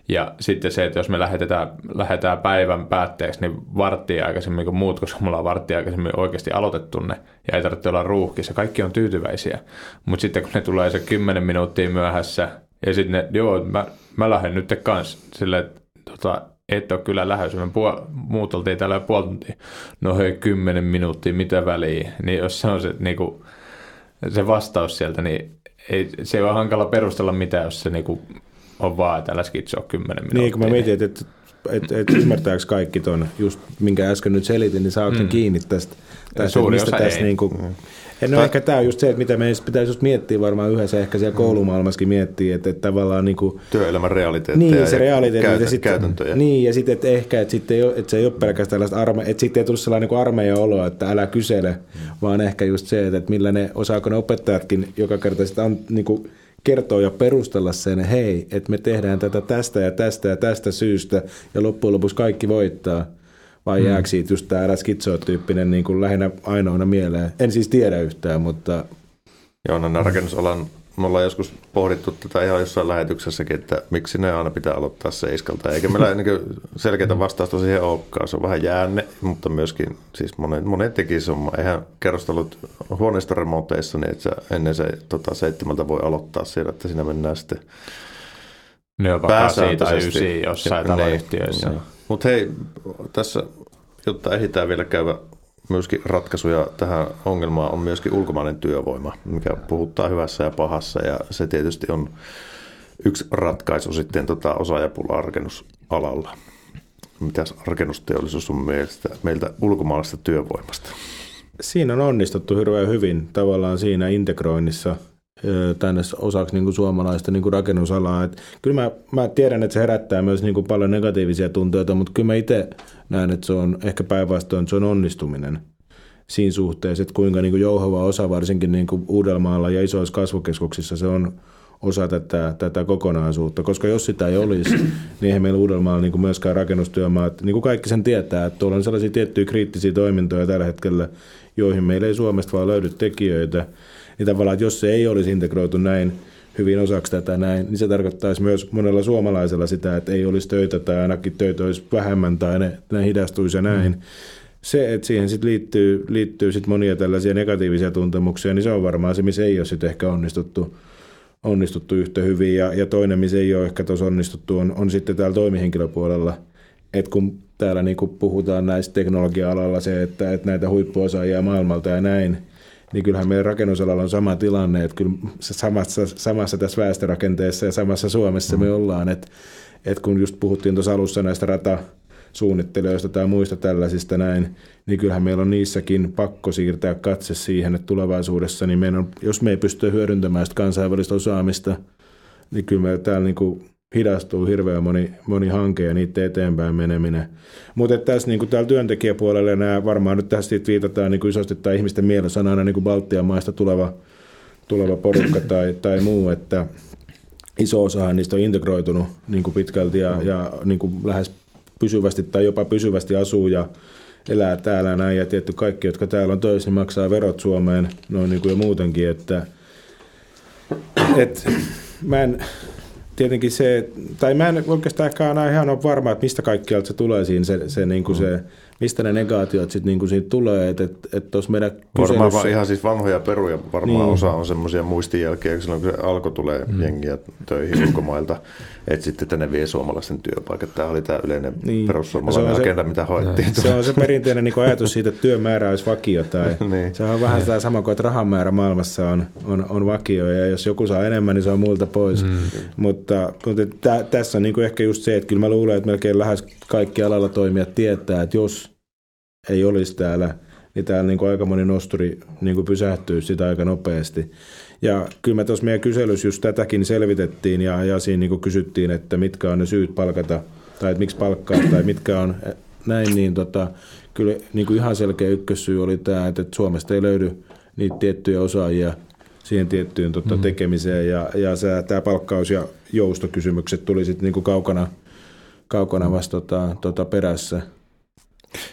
Ja sitten se, että jos me lähetetään, lähdetään päivän päätteeksi, niin varttia aikaisemmin kuin muut, koska mulla on varttia aikaisemmin oikeasti aloitettu ne ja ei tarvitse olla ruuhkissa. Kaikki on tyytyväisiä. Mutta sitten kun ne tulee se 10 minuuttia myöhässä ja sitten ne, joo, mä, mä lähden nyt kanssa silleen, että tota, et ole kyllä lähdössä. Me puol- muut oltiin täällä puoli tuntia. No hei, kymmenen minuuttia, mitä väliä. Niin jos se on se, niinku, se vastaus sieltä, niin ei, se on hankala perustella mitään, jos se niinku on vaan, että älä skitsoa kymmenen minuuttia. Niin, kun mä mietin, että, että, että, että ymmärtääkö kaikki ton, just minkä äsken nyt selitin, niin saa mm. kiinni tästä, tästä Suuri mistä tässä niin kuin, mm. No tai... ehkä tämä on just se, että mitä meidän pitäisi just miettiä varmaan yhdessä, ehkä siellä mm. koulumaailmassakin miettiä, että, että tavallaan niin kuin, Työelämän realiteetteja niin, se realiteetti, käytä, ja sit, käytäntöjä. Niin, ja sitten että ehkä, että, sitten ei ole, että se ei ole pelkästään tällaista arme, että sitten ei tule sellainen niin armeijan olo, että älä kysele, mm. vaan ehkä just se, että, että millä ne, osaako ne opettajatkin joka kerta sitten niin kuin, kertoa ja perustella sen, hei, että me tehdään tätä tästä ja tästä ja tästä syystä, ja loppujen lopuksi kaikki voittaa. Vai mm. jääkö siitä just tämä skitsotyyppinen niin kuin lähinnä ainoana mieleen? En siis tiedä yhtään, mutta... Joo, no rakennusalan me ollaan joskus pohdittu tätä ihan jossain lähetyksessäkin, että miksi ne aina pitää aloittaa seiskalta. Eikä meillä niin selkeää vastausta siihen olekaan. Se on vähän jäänne, mutta myöskin siis monet, monet teki on. Eihän kerrostelut huoneistoremonteissa, niin että ennen se tota, seitsemältä voi aloittaa siellä, että siinä mennään sitten ne on pääsääntöisesti. tai ysi jossain taloyhtiöissä. Mutta hei, tässä, jotta ehditään vielä käydä myöskin ratkaisuja tähän ongelmaan on myöskin ulkomainen työvoima, mikä puhuttaa hyvässä ja pahassa ja se tietysti on yksi ratkaisu sitten tota osaajapula rakennusalalla. Mitäs rakennusteollisuus on mielestä, meiltä ulkomaalaisesta työvoimasta? Siinä on onnistuttu hirveän hyvin tavallaan siinä integroinnissa – tänne osaksi niin kuin suomalaista niin kuin rakennusalaa. Et kyllä mä, mä tiedän, että se herättää myös niin kuin paljon negatiivisia tunteita, mutta kyllä mä itse näen, että se on ehkä päinvastoin, että se on onnistuminen siinä suhteessa, että kuinka niin kuin jouhava osa varsinkin niin kuin Uudellamaalla ja isoissa kasvukeskuksissa se on osa tätä, tätä kokonaisuutta, koska jos sitä ei olisi, niin eihän meillä Uudellamaalla niin kuin myöskään rakennustyömaat, niin kuin kaikki sen tietää, että tuolla on sellaisia tiettyjä kriittisiä toimintoja tällä hetkellä, joihin meillä ei Suomesta vaan löydy tekijöitä, niin tavallaan, että jos se ei olisi integroitu näin hyvin osaksi tätä näin, niin se tarkoittaisi myös monella suomalaisella sitä, että ei olisi töitä tai ainakin töitä olisi vähemmän tai ne, ne hidastuisi ja näin. Mm. Se, että siihen sit liittyy, liittyy sit monia tällaisia negatiivisia tuntemuksia, niin se on varmaan se, missä ei ole sit ehkä onnistuttu, onnistuttu yhtä hyvin. Ja, ja toinen, missä ei ole ehkä tuossa onnistuttu, on, on sitten täällä toimihenkilöpuolella. Että kun täällä niinku puhutaan näistä teknologia-alalla se, että, että näitä huippuosaajia maailmalta ja näin – niin kyllähän meidän rakennusalalla on sama tilanne, että kyllä samassa, samassa tässä väestörakenteessa ja samassa Suomessa me ollaan, että, että kun just puhuttiin tuossa alussa näistä rata suunnittelijoista tai muista tällaisista näin, niin kyllähän meillä on niissäkin pakko siirtää katse siihen, että tulevaisuudessa, niin meidän on, jos me ei pysty hyödyntämään sitä kansainvälistä osaamista, niin kyllä me täällä niin kuin hidastuu hirveän moni, moni hanke ja niiden eteenpäin meneminen. Mutta tässä niin täällä työntekijäpuolella nämä varmaan nyt tässä viitataan niin isosti tai ihmisten mielessä on aina niin Baltian maista tuleva, tuleva porukka tai, tai muu, että iso osa niistä on integroitunut niin kuin pitkälti ja, ja niin kuin lähes pysyvästi tai jopa pysyvästi asuu ja elää täällä näin ja tietty kaikki, jotka täällä on töissä, niin maksaa verot Suomeen noin niin kuin jo muutenkin, että et, mä en, tietenkin se, tai mä en oikeastaan ehkä aina ihan ole varma, että mistä kaikkialta se tulee siinä, se, se, niin kuin mm. se mistä ne negaatiot sitten niin siitä tulee, että et, et tuossa meidän kyselyssä... Varmaan ihan siis vanhoja peruja, varmaan niin. osa on semmoisia muistijälkiä, silloin kun se alkoi tulee mm. jengiä töihin ulkomailta, että sitten tänne vie suomalaisten työpaikat. Tämä oli tämä yleinen niin. perussuomalainen se agenda, mitä hoettiin. Se on se perinteinen niin ajatus siitä, että työmäärä olisi vakio. Tai niin. Se on vähän sitä sama kuin, että rahan määrä maailmassa on, on, on vakio, ja jos joku saa enemmän, niin se on muilta pois. Mm. Mutta tä, tässä on niin kuin ehkä just se, että kyllä mä luulen, että melkein lähes kaikki alalla toimijat tietää, että jos ei olisi täällä, niin täällä niin kuin aika moni nosturi niin kuin pysähtyy sitä aika nopeasti. Ja kyllä me tuossa meidän kyselyssä just tätäkin selvitettiin ja, ja siinä niin kysyttiin, että mitkä on ne syyt palkata tai että miksi palkkaa tai mitkä on näin, niin tota, kyllä niin kuin ihan selkeä ykkössyy oli tämä, että Suomesta ei löydy niitä tiettyjä osaajia siihen tiettyyn tota, mm. tekemiseen ja, ja se, tämä palkkaus- ja joustokysymykset tuli sitten niin kuin kaukana, kaukana vasta tota, tota perässä.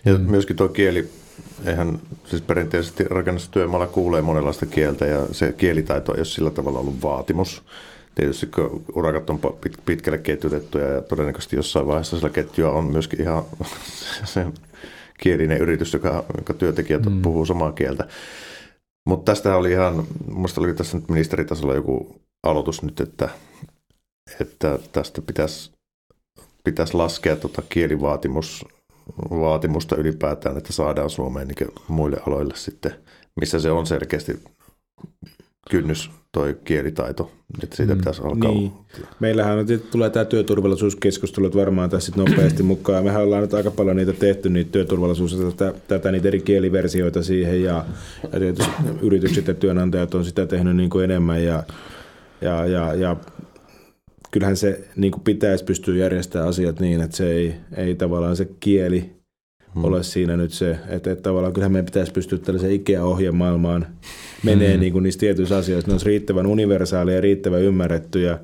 Ja mm. myöskin tuo kieli, eihän siis perinteisesti rakennustyömaalla kuulee monenlaista kieltä ja se kielitaito ei ole sillä tavalla ollut vaatimus. Tietysti kun urakat on pitkälle ketjutettuja ja todennäköisesti jossain vaiheessa sillä ketjua on myöskin ihan se kielinen yritys, joka, joka työntekijät mm. puhuu samaa kieltä. Mutta tästä oli ihan, minusta oli tässä nyt ministeritasolla joku aloitus nyt, että, että tästä pitäisi, pitäisi laskea tuota kielivaatimus vaatimusta ylipäätään, että saadaan Suomeen niin muille aloille sitten, missä se on selkeästi kynnys toi kielitaito, että siitä mm, pitäisi alkaa. Niin. Meillähän on, tulee tämä työturvallisuuskeskustelu varmaan tässä nopeasti mukaan. Mehän ollaan nyt aika paljon niitä tehty, niitä työturvallisuus, tätä, tätä niitä eri kieliversioita siihen ja, ja tietysti yritykset ja työnantajat on sitä tehnyt niin kuin enemmän ja, ja, ja, ja kyllähän se niin kuin pitäisi pystyä järjestämään asiat niin, että se ei, ei tavallaan se kieli hmm. ole siinä nyt se, että, että tavallaan kyllähän meidän pitäisi pystyä tällaiseen IKEA-ohjemaailmaan menee hmm. niin kuin niistä tietyissä asioissa, ne olisi riittävän universaalia ja riittävän ymmärrettyjä.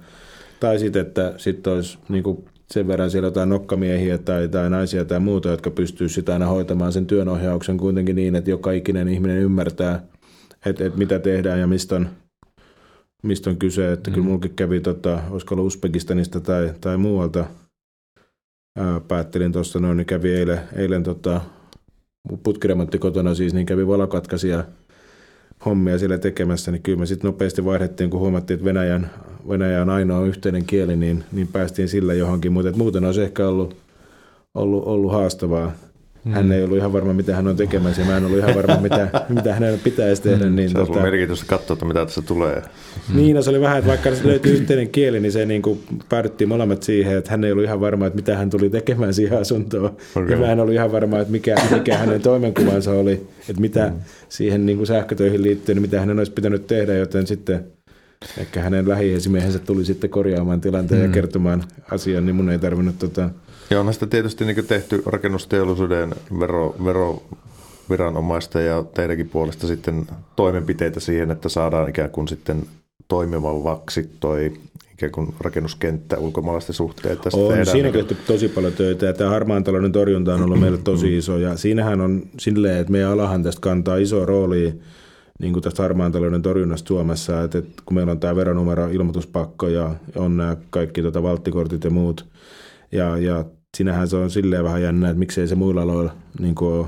Tai sitten, että sitten olisi niin kuin sen verran siellä jotain nokkamiehiä tai, tai naisia tai muuta, jotka pystyy sitä aina hoitamaan sen työnohjauksen kuitenkin niin, että joka ikinen ihminen ymmärtää, että, että mitä tehdään ja mistä on, mistä on kyse. Että mm. kyllä mulkin kävi, tota, olisiko ollut Uzbekistanista tai, tai muualta, ää, päättelin tuossa noin, niin kävi eilen, eilen tota, putkiremontti kotona siis, niin kävi valokatkaisia hommia siellä tekemässä, niin kyllä me sitten nopeasti vaihdettiin, kun huomattiin, että Venäjän, Venäjä on ainoa yhteinen kieli, niin, niin päästiin sillä johonkin, mutta muuten olisi ehkä ollut, ollut, ollut haastavaa. Mm. Hän ei ollut ihan varma, mitä hän on tekemässä, ja mä en ollut ihan varma, mitä, mitä hänen pitäisi tehdä. Mm. Niin se tota... merkitystä katsoa, että mitä tässä tulee. Mm. Niin, no se oli vähän, että vaikka se löytyi yhteinen kieli, niin se niin kuin päädyttiin molemmat siihen, että hän ei ollut ihan varma, että mitä hän tuli tekemään siihen asuntoon. Okay. Ja mä en ollut ihan varma, että mikä, mikä hänen toimenkuvansa oli, että mitä mm. siihen niin kuin sähkötöihin liittyy, niin mitä hänen olisi pitänyt tehdä, joten sitten ehkä hänen lähiesimiehensä tuli sitten korjaamaan tilanteen mm. ja kertomaan asian, niin mun ei tarvinnut tota, ja onhan sitä tietysti niin tehty rakennusteollisuuden vero, vero viranomaista ja teidänkin puolesta sitten toimenpiteitä siihen, että saadaan ikään kuin sitten toimivaksi toi ikään kuin rakennuskenttä ulkomaalaisten suhteen. Tästä on, tehdään. siinä on tehty tosi paljon töitä ja tämä harmaan talouden torjunta on ollut meille tosi mm. iso ja siinähän on silleen, että meidän alahan tästä kantaa iso rooli niin kuin tästä harmaan talouden torjunnasta Suomessa, että, että kun meillä on tämä veronumero, ilmoituspakko ja on nämä kaikki tota, valttikortit ja muut ja, ja sinähän se on silleen vähän jännä, että miksei se muilla aloilla niin kuin ole.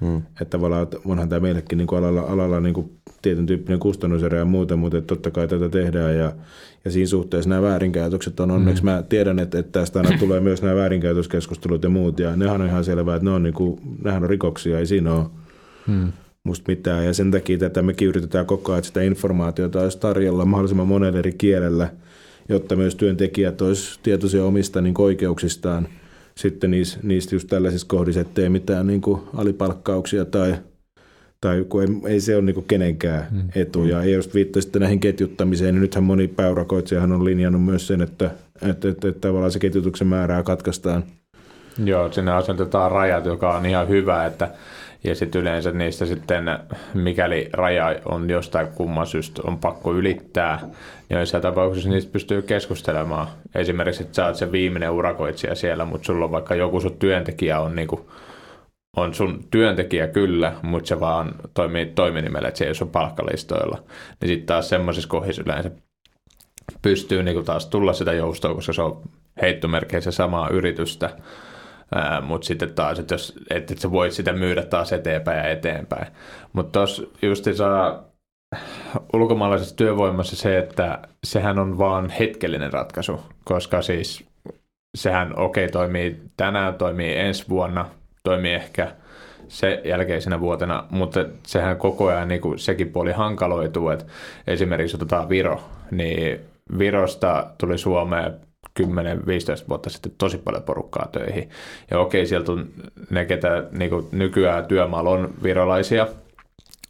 Hmm. Että tavallaan onhan tämä meillekin niin kuin alalla, alalla niin kuin tietyn tyyppinen kustannuserä ja muuta, mutta että totta kai tätä tehdään ja, ja siinä suhteessa nämä väärinkäytökset on onneksi. Hmm. Mä tiedän, että, että tästä aina tulee myös nämä väärinkäytöskeskustelut ja muut ja nehän on ihan selvää, että ne on, niin kuin, nehän on rikoksia, ei siinä ole hmm. musta mitään ja sen takia tätä mekin yritetään koko ajan, että sitä informaatiota olisi tarjolla mahdollisimman monella eri kielellä, jotta myös työntekijät olisivat tietoisia omista niin oikeuksistaan – sitten niistä, niistä just tällaisissa kohdissa, ettei mitään niin kuin alipalkkauksia tai, tai kun ei, ei se ole niin kuin kenenkään mm. etu. Ja just viittasitte näihin ketjuttamiseen, niin nythän moni päurakoitsijahan on linjannut myös sen, että, että, että, että, että tavallaan se ketjutuksen määrää katkaistaan. Joo, sinne asetetaan rajat, joka on ihan hyvä, että ja sitten yleensä niistä sitten, mikäli raja on jostain kumman syystä on pakko ylittää, niin joissain tapauksissa niistä pystyy keskustelemaan. Esimerkiksi, että sä oot se viimeinen urakoitsija siellä, mutta sulla on vaikka joku sun työntekijä on niinku, on sun työntekijä kyllä, mutta se vaan toimii toiminimellä, että se ei ole sun palkkalistoilla. Niin sitten taas semmoisessa kohdissa yleensä pystyy niin kuin taas tulla sitä joustoa, koska se on heittomerkeissä samaa yritystä. Mutta sitten taas, että, jos, että sä voit sitä myydä taas eteenpäin ja eteenpäin. Mutta tuossa just saa ulkomaalaisessa työvoimassa se, että sehän on vaan hetkellinen ratkaisu, koska siis sehän okei okay, toimii tänään, toimii ensi vuonna, toimii ehkä se jälkeisenä vuotena, mutta sehän koko ajan niin kuin sekin puoli hankaloituu, että esimerkiksi otetaan Viro, niin Virosta tuli Suomeen 10-15 vuotta sitten tosi paljon porukkaa töihin. Ja okei, sieltä on ne, ketä niin kuin nykyään työmaalla on virolaisia,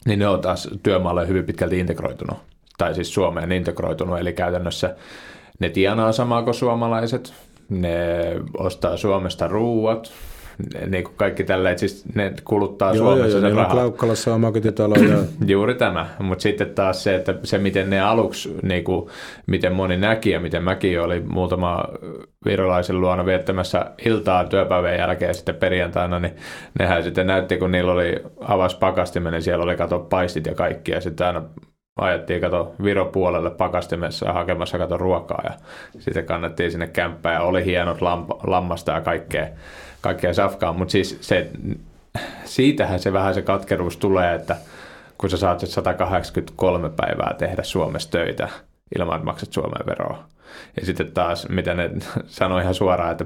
niin ne on taas työmaalle hyvin pitkälti integroitunut, tai siis Suomeen integroitunut, eli käytännössä ne tienaa samaa kuin suomalaiset, ne ostaa Suomesta ruuat, niin kuin kaikki tällä, että siis ne kuluttaa joo, Suomessa joo, sen rahaa. Klaukkalassa omakotitalo. Ja... Juuri tämä, mutta sitten taas se, että se miten ne aluksi, niin kuin, miten moni näki ja miten mäkin oli muutama virolaisen luona viettämässä iltaa työpäivän jälkeen sitten perjantaina, niin nehän sitten näytti, kun niillä oli avas pakastimen, niin siellä oli kato paistit ja kaikki, ja sitten aina ajettiin kato Viro puolelle pakastimessa ja hakemassa kato ruokaa ja sitten kannettiin sinne kämppään ja oli hienot lamp- lammasta ja kaikkea kaikkea safkaa, mutta siis se, siitähän se vähän se katkeruus tulee, että kun sä saat 183 päivää tehdä Suomessa töitä ilman, että maksat Suomeen veroa. Ja sitten taas, mitä ne sanoi ihan suoraan, että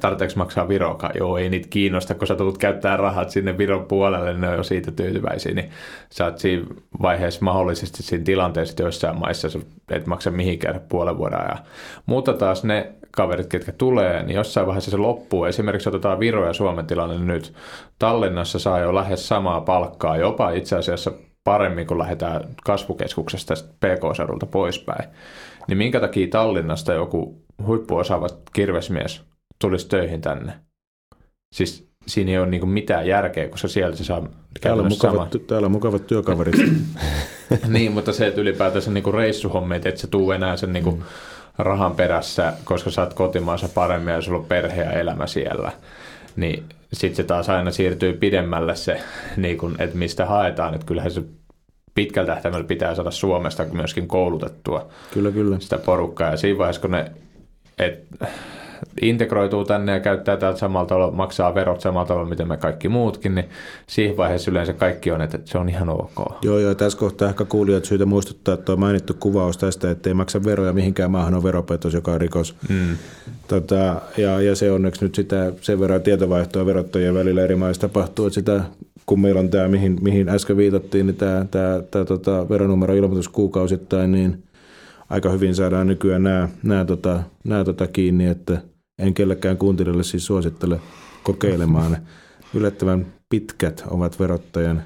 tarvitseeko maksaa Viroka? Joo, ei niitä kiinnosta, kun sä tulet käyttää rahat sinne Viron puolelle, ne on jo siitä tyytyväisiä, niin sä oot siinä vaiheessa mahdollisesti siinä tilanteessa, joissain maissa sä et maksa mihinkään puolen vuoden ajan. Mutta taas ne kaverit, ketkä tulee, niin jossain vaiheessa se loppuu. Esimerkiksi otetaan Viro ja Suomen tilanne nyt. Tallinnassa saa jo lähes samaa palkkaa, jopa itse asiassa paremmin, kun lähdetään kasvukeskuksesta PK-seudulta poispäin. Niin minkä takia Tallinnasta joku huippuosaava kirvesmies tulisi töihin tänne? Siis siinä ei ole niin mitään järkeä, koska sieltä se saa täällä on, mukavat, sama. täällä on mukavat työkaverit. niin, mutta se, että ylipäätänsä niin reissuhommeet, että se tuu enää sen niin kuin, mm rahan perässä, koska saat kotimaassa paremmin ja sulla on perhe ja elämä siellä, niin sitten se taas aina siirtyy pidemmälle se, niin kun, että mistä haetaan, että kyllähän se pitkällä tähtäimellä pitää saada Suomesta myöskin koulutettua kyllä, kyllä. sitä porukkaa. Ja siinä vaiheessa, kun ne, et, integroituu tänne ja käyttää täältä samalla tavalla, maksaa verot samalla tavalla, miten me kaikki muutkin, niin siihen vaiheessa yleensä kaikki on, että se on ihan ok. Joo, joo, tässä kohtaa ehkä kuulijat syytä muistuttaa, että tuo mainittu kuvaus tästä, että ei maksa veroja mihinkään maahan on veropetos, joka on rikos. Mm. Tota, ja, ja, se onneksi nyt sitä sen verran tietovaihtoa verottajien välillä eri maissa tapahtuu, että sitä kun meillä on tämä, mihin, mihin äsken viitattiin, niin tämä, tämä, tämä tota, veronumero-ilmoitus kuukausittain, niin aika hyvin saadaan nykyään nämä, nämä, tota, nämä tota kiinni, että en kellekään kuuntelijalle siis suosittele kokeilemaan. Yllättävän pitkät ovat verottajan,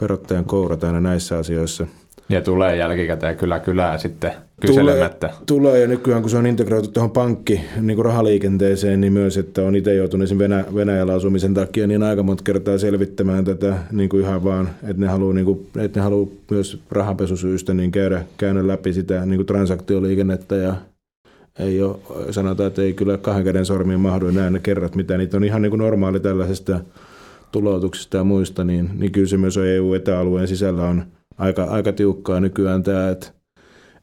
verottajan kourat aina näissä asioissa. Ja tulee jälkikäteen kyllä kylää sitten kyselemättä. Tulee, tulee ja nykyään kun se on integroitu tuohon pankki niin rahaliikenteeseen, niin myös, että on itse joutunut esimerkiksi Venä, Venäjällä asumisen takia niin aika monta kertaa selvittämään tätä niin kuin ihan vaan, että ne haluaa, niin kuin, että ne haluaa myös rahanpesusyistä niin käydä, käydä läpi sitä niin kuin transaktioliikennettä ja ei ole, sanotaan, että ei kyllä kahden käden sormiin mahdu enää ne kerrat, mitä niitä on ihan niin kuin normaali tällaisesta tuloutuksista ja muista, niin, niin kyllä se myös EU-etäalueen sisällä on aika, aika tiukkaa nykyään tämä, että,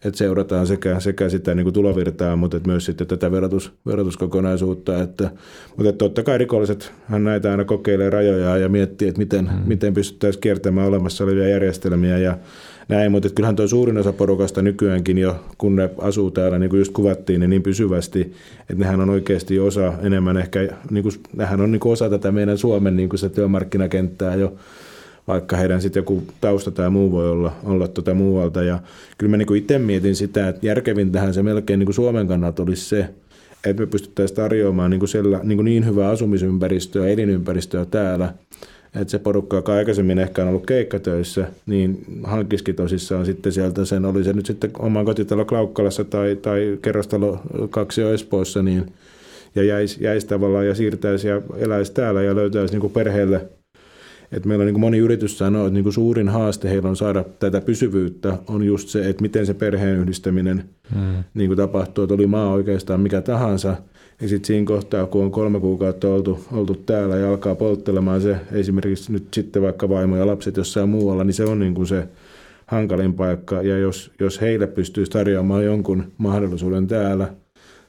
että seurataan sekä, sekä sitä niin kuin tulovirtaa, mutta että myös sitten tätä verotus, verotuskokonaisuutta. Että, mutta että totta kai rikolliset hän näitä aina kokeilee rajoja ja miettii, että miten, hmm. miten pystyttäisiin kiertämään olemassa olevia järjestelmiä ja näin, mutta kyllähän tuo suurin osa porukasta nykyäänkin jo, kun ne asuu täällä, niin kuin just kuvattiin, niin, niin pysyvästi, että nehän on oikeasti osa enemmän ehkä, niin kuin, nehän on niin kuin osa tätä meidän Suomen niin kuin se työmarkkinakenttää jo, vaikka heidän sitten joku tausta tai muu voi olla, olla tuota muualta. Ja kyllä mä niin itse mietin sitä, että järkevintähän se melkein niin kuin Suomen kannalta olisi se, että me pystyttäisiin tarjoamaan niin, kuin siellä, niin, hyvää asumisympäristöä elinympäristöä täällä, että se porukka, joka aikaisemmin ehkä on ollut keikkatöissä, niin hankkisikin tosissaan sitten sieltä sen, oli se nyt sitten oma kotitalo Klaukkalassa tai, tai kerrostalo kaksi Espoossa, niin, ja jäisi, jäisi tavallaan ja siirtäisi ja eläisi täällä ja löytäisi niin kuin perheelle että meillä on niin moni yritys sanoo, että niin kuin suurin haaste heillä on saada tätä pysyvyyttä on just se, että miten se perheen yhdistäminen mm. niin kuin tapahtuu, että oli maa oikeastaan mikä tahansa – ja sitten siinä kohtaa, kun on kolme kuukautta oltu, oltu täällä ja alkaa polttelemaan se esimerkiksi nyt sitten vaikka vaimo ja lapset jossain muualla, niin se on niin kuin se hankalin paikka. Ja jos, jos heille pystyisi tarjoamaan jonkun mahdollisuuden täällä,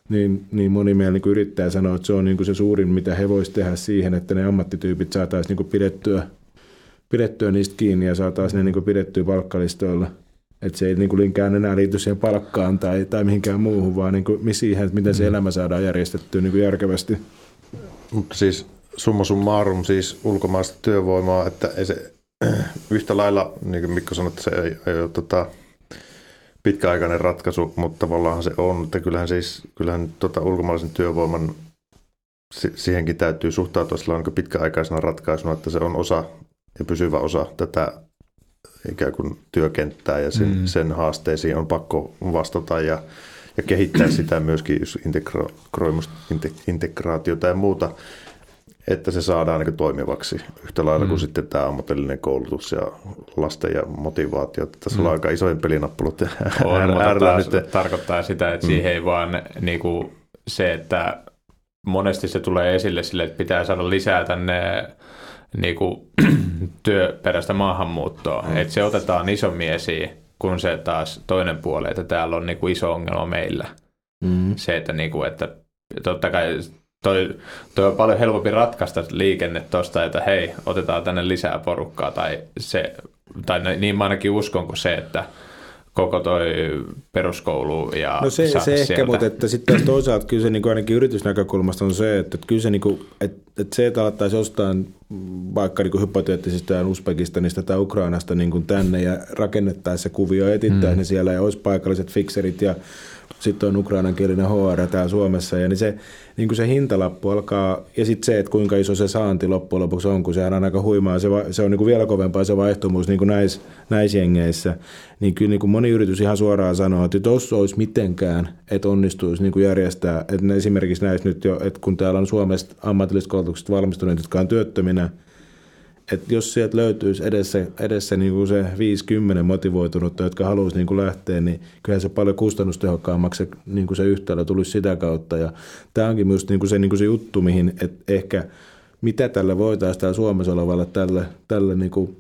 niin, niin moni meillä niin yrittää sanoa, että se on niin kuin se suurin, mitä he voisivat tehdä siihen, että ne ammattityypit saataisiin niin kuin pidettyä, pidettyä niistä kiinni ja saataisiin ne niin kuin pidettyä palkkalistoilla. Että se ei niin kuin enää liity siihen palkkaan tai, tai mihinkään muuhun, vaan niin kuin siihen, että miten se mm. elämä saadaan järjestettyä niin kuin järkevästi. Mutta siis summa summarum, siis ulkomaista työvoimaa, että ei se yhtä lailla, niin kuin Mikko sanoi, että se ei, ei ole tota, pitkäaikainen ratkaisu, mutta tavallaan se on, että kyllähän siis kyllähän tota ulkomaalaisen työvoiman siihenkin täytyy suhtautua sillä niin pitkäaikaisena ratkaisuna, että se on osa ja pysyvä osa tätä ikään kuin työkenttää ja sen, mm. sen haasteisiin on pakko vastata ja, ja kehittää sitä myöskin, jos integraatiota ja muuta että se saadaan niin toimivaksi yhtä lailla mm. kuin sitten tämä ammatillinen koulutus ja lasten ja motivaatio. Tässä mm. on aika isojen pelinappulut on, mutta nyt. tarkoittaa sitä, että mm. siihen ei vaan niin kuin se, että monesti se tulee esille sille, että pitää saada lisää tänne niin kuin, työperäistä maahanmuuttoa. Mm. Että se otetaan isommin esiin kuin se taas toinen puoli, että täällä on niin kuin iso ongelma meillä. Mm. Se, että, niin kuin, että totta kai toi, toi on paljon helpompi ratkaista liikenne tuosta, että hei, otetaan tänne lisää porukkaa, tai, se, tai niin mä ainakin uskon kuin se, että koko toi peruskoulu ja No se, se ehkä, mutta että sitten taas toisaalta kyllä se niin ainakin yritysnäkökulmasta on se, että, että kyllä se, niin kuin, että, että se, että alettaisiin ostaa vaikka niin hypoteettisesti Uzbekistanista tai Ukrainasta niin kuin tänne ja rakennettaisiin se kuvio, etittäisiin mm. ne siellä ja olisi paikalliset fikserit ja sitten on ukrainankielinen HR täällä Suomessa, ja niin se, niin kuin se hintalappu alkaa, ja sitten se, että kuinka iso se saanti loppujen lopuksi on, kun sehän on aika huimaa, se, se on niin kuin vielä kovempaa se vaihtomuus niin kuin näis, näisjengeissä, niin kyllä niin kuin moni yritys ihan suoraan sanoo, että jos olisi mitenkään, että onnistuisi niin kuin järjestää, että esimerkiksi näissä nyt jo, että kun täällä on Suomesta ammatillisesta koulutuksesta valmistuneet, jotka on työttöminä, että jos sieltä löytyisi edessä, edessä niin kuin se 50 motivoitunutta, jotka haluaisi niin kuin lähteä, niin kyllähän se paljon kustannustehokkaammaksi se, niin kuin se yhtälö tulisi sitä kautta. Ja tämä onkin myös niin kuin se, niin kuin se juttu, mihin että ehkä mitä tällä voitaisiin täällä Suomessa olevalle tälle, tälle niin kuin,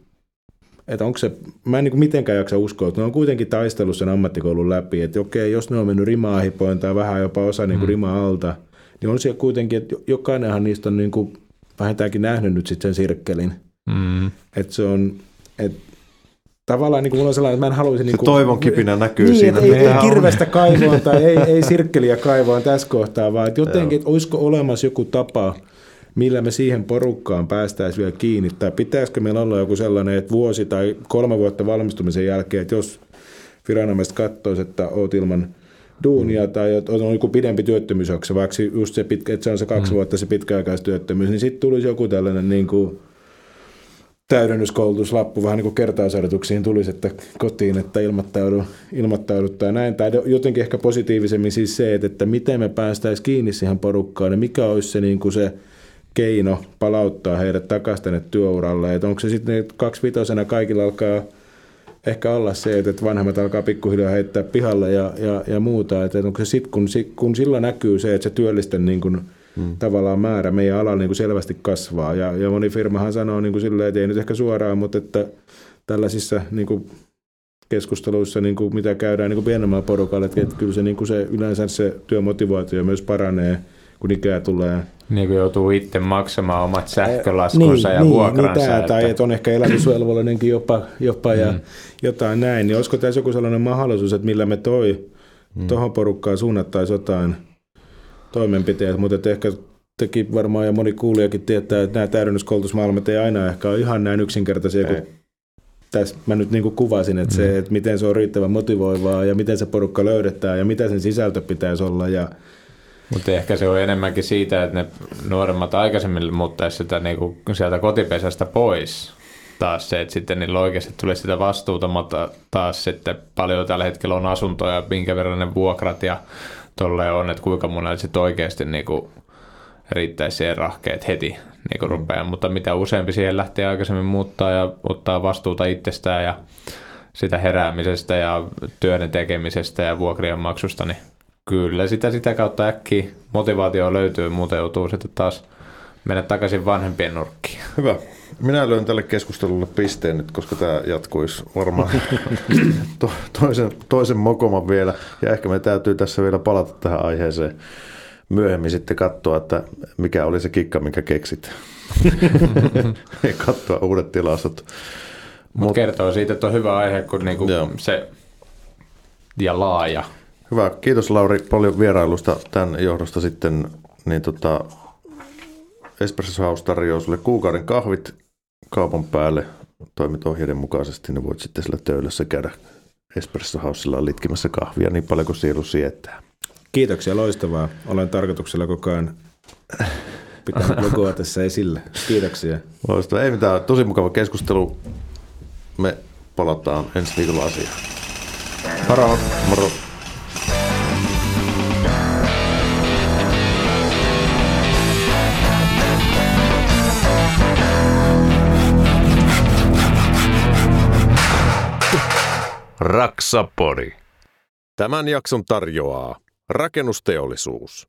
että onko se, mä en niin kuin mitenkään jaksa uskoa, että ne on kuitenkin taistellut sen ammattikoulun läpi, että okei, jos ne on mennyt rima tai vähän jopa osa niin kuin mm. rima alta, niin on siellä kuitenkin, että jokainenhan niistä on niin kuin vähintäänkin nähnyt nyt sitten sen sirkkelin – Mm. Että se on, et, tavallaan niin kuin mulla on sellainen, että mä en haluaisi... Niin kuin, toivon kipinä näkyy niin, siinä. Ei, ei kirvestä kaivoon tai ei, ei sirkkeliä kaivoon tässä kohtaa, vaan että jotenkin, että olisiko olemassa joku tapa, millä me siihen porukkaan päästäisiin vielä kiinni, tai pitäisikö meillä olla joku sellainen, että vuosi tai kolme vuotta valmistumisen jälkeen, että jos viranomaiset katsoisi, että oot ilman duunia mm. tai on joku pidempi työttömyysjakso, vaikka just se, pitkä, että se on se kaksi mm. vuotta se pitkäaikaistyöttömyys, niin sitten tulisi joku tällainen niin kuin, täydennyskoulutuslappu vähän niin kuin kertausharjoituksiin tulisi, että kotiin, että ilmoittaudu, ilmoittauduttaa näin. Tai jotenkin ehkä positiivisemmin siis se, että, että miten me päästäisiin kiinni siihen porukkaan ja mikä olisi se, niin kuin se keino palauttaa heidät takaisin tänne työuralle. Että onko se sitten kaksivitosena kaikilla alkaa ehkä olla se, että vanhemmat alkaa pikkuhiljaa heittää pihalle ja, ja, ja muuta. Että onko se sitten, kun, kun silloin näkyy se, että se työllisten niin kuin – mm. tavallaan määrä meidän alalla niin kuin selvästi kasvaa. Ja, ja moni firmahan sanoo niin kuin silleen, että ei nyt ehkä suoraan, mutta että tällaisissa niin kuin keskusteluissa, niin kuin mitä käydään niin kuin pienemmällä porukalla, että, että kyllä se, niin kuin se, yleensä se työmotivaatio myös paranee, kun ikää tulee. Niin kuin joutuu itse maksamaan omat sähkölaskunsa niin, ja niin, vuokransa. Niin, tämä, että... tai että on ehkä elämysvelvollinenkin jopa, jopa mm. ja jotain näin. Niin olisiko tässä joku sellainen mahdollisuus, että millä me toi mm. tuohon porukkaan suunnattaisiin jotain – toimenpiteet, mutta ehkä teki varmaan ja moni kuulijakin tietää, että nämä täydennyskoulutusmaailmat ei aina ehkä ole ihan näin yksinkertaisia kuin tässä mä nyt niin kuin kuvasin, että, mm. se, että miten se on riittävän motivoivaa ja miten se porukka löydetään ja mitä sen sisältö pitäisi olla. Ja... Mutta ehkä se on enemmänkin siitä, että ne nuoremmat aikaisemmin muuttaisi sitä niin kuin sieltä kotipesästä pois. Taas se, että sitten niillä oikeasti tulee sitä vastuuta, mutta taas sitten paljon tällä hetkellä on asuntoja, minkä verran ne vuokrat ja tolleen on, että kuinka monelle sitten oikeasti niinku riittäisi siihen rahkeet heti niinku rupeaa. Mutta mitä useampi siihen lähtee aikaisemmin muuttaa ja ottaa vastuuta itsestään ja sitä heräämisestä ja työden tekemisestä ja vuokrien maksusta, niin kyllä sitä sitä kautta äkkiä motivaatio löytyy, muuten joutuu sitten taas mennä takaisin vanhempien nurkkiin. Hyvä. Minä lyön tälle keskustelulle pisteen nyt, koska tämä jatkuisi varmaan to, toisen, toisen mokoman vielä. Ja ehkä me täytyy tässä vielä palata tähän aiheeseen myöhemmin sitten katsoa, että mikä oli se kikka, minkä keksit. ja katsoa uudet tilastot. Mutta Mut kertoo siitä, että on hyvä aihe, kun niinku se ja laaja. Hyvä. Kiitos Lauri paljon vierailusta tämän johdosta sitten. Niin tota, Espresso House tarjoaa sulle kuukauden kahvit kaupan päälle. Toimit ohjeiden mukaisesti, niin voit sitten sillä töölössä käydä Espresso Housella litkimässä kahvia niin paljon kuin sielu sietää. Kiitoksia, loistavaa. Olen tarkoituksella koko ajan pitänyt logoa tässä esille. Kiitoksia. Loistavaa. Ei mitään, tosi mukava keskustelu. Me palataan ensi viikolla asiaan. Moro. Moro. Raksapori. Tämän jakson tarjoaa rakennusteollisuus.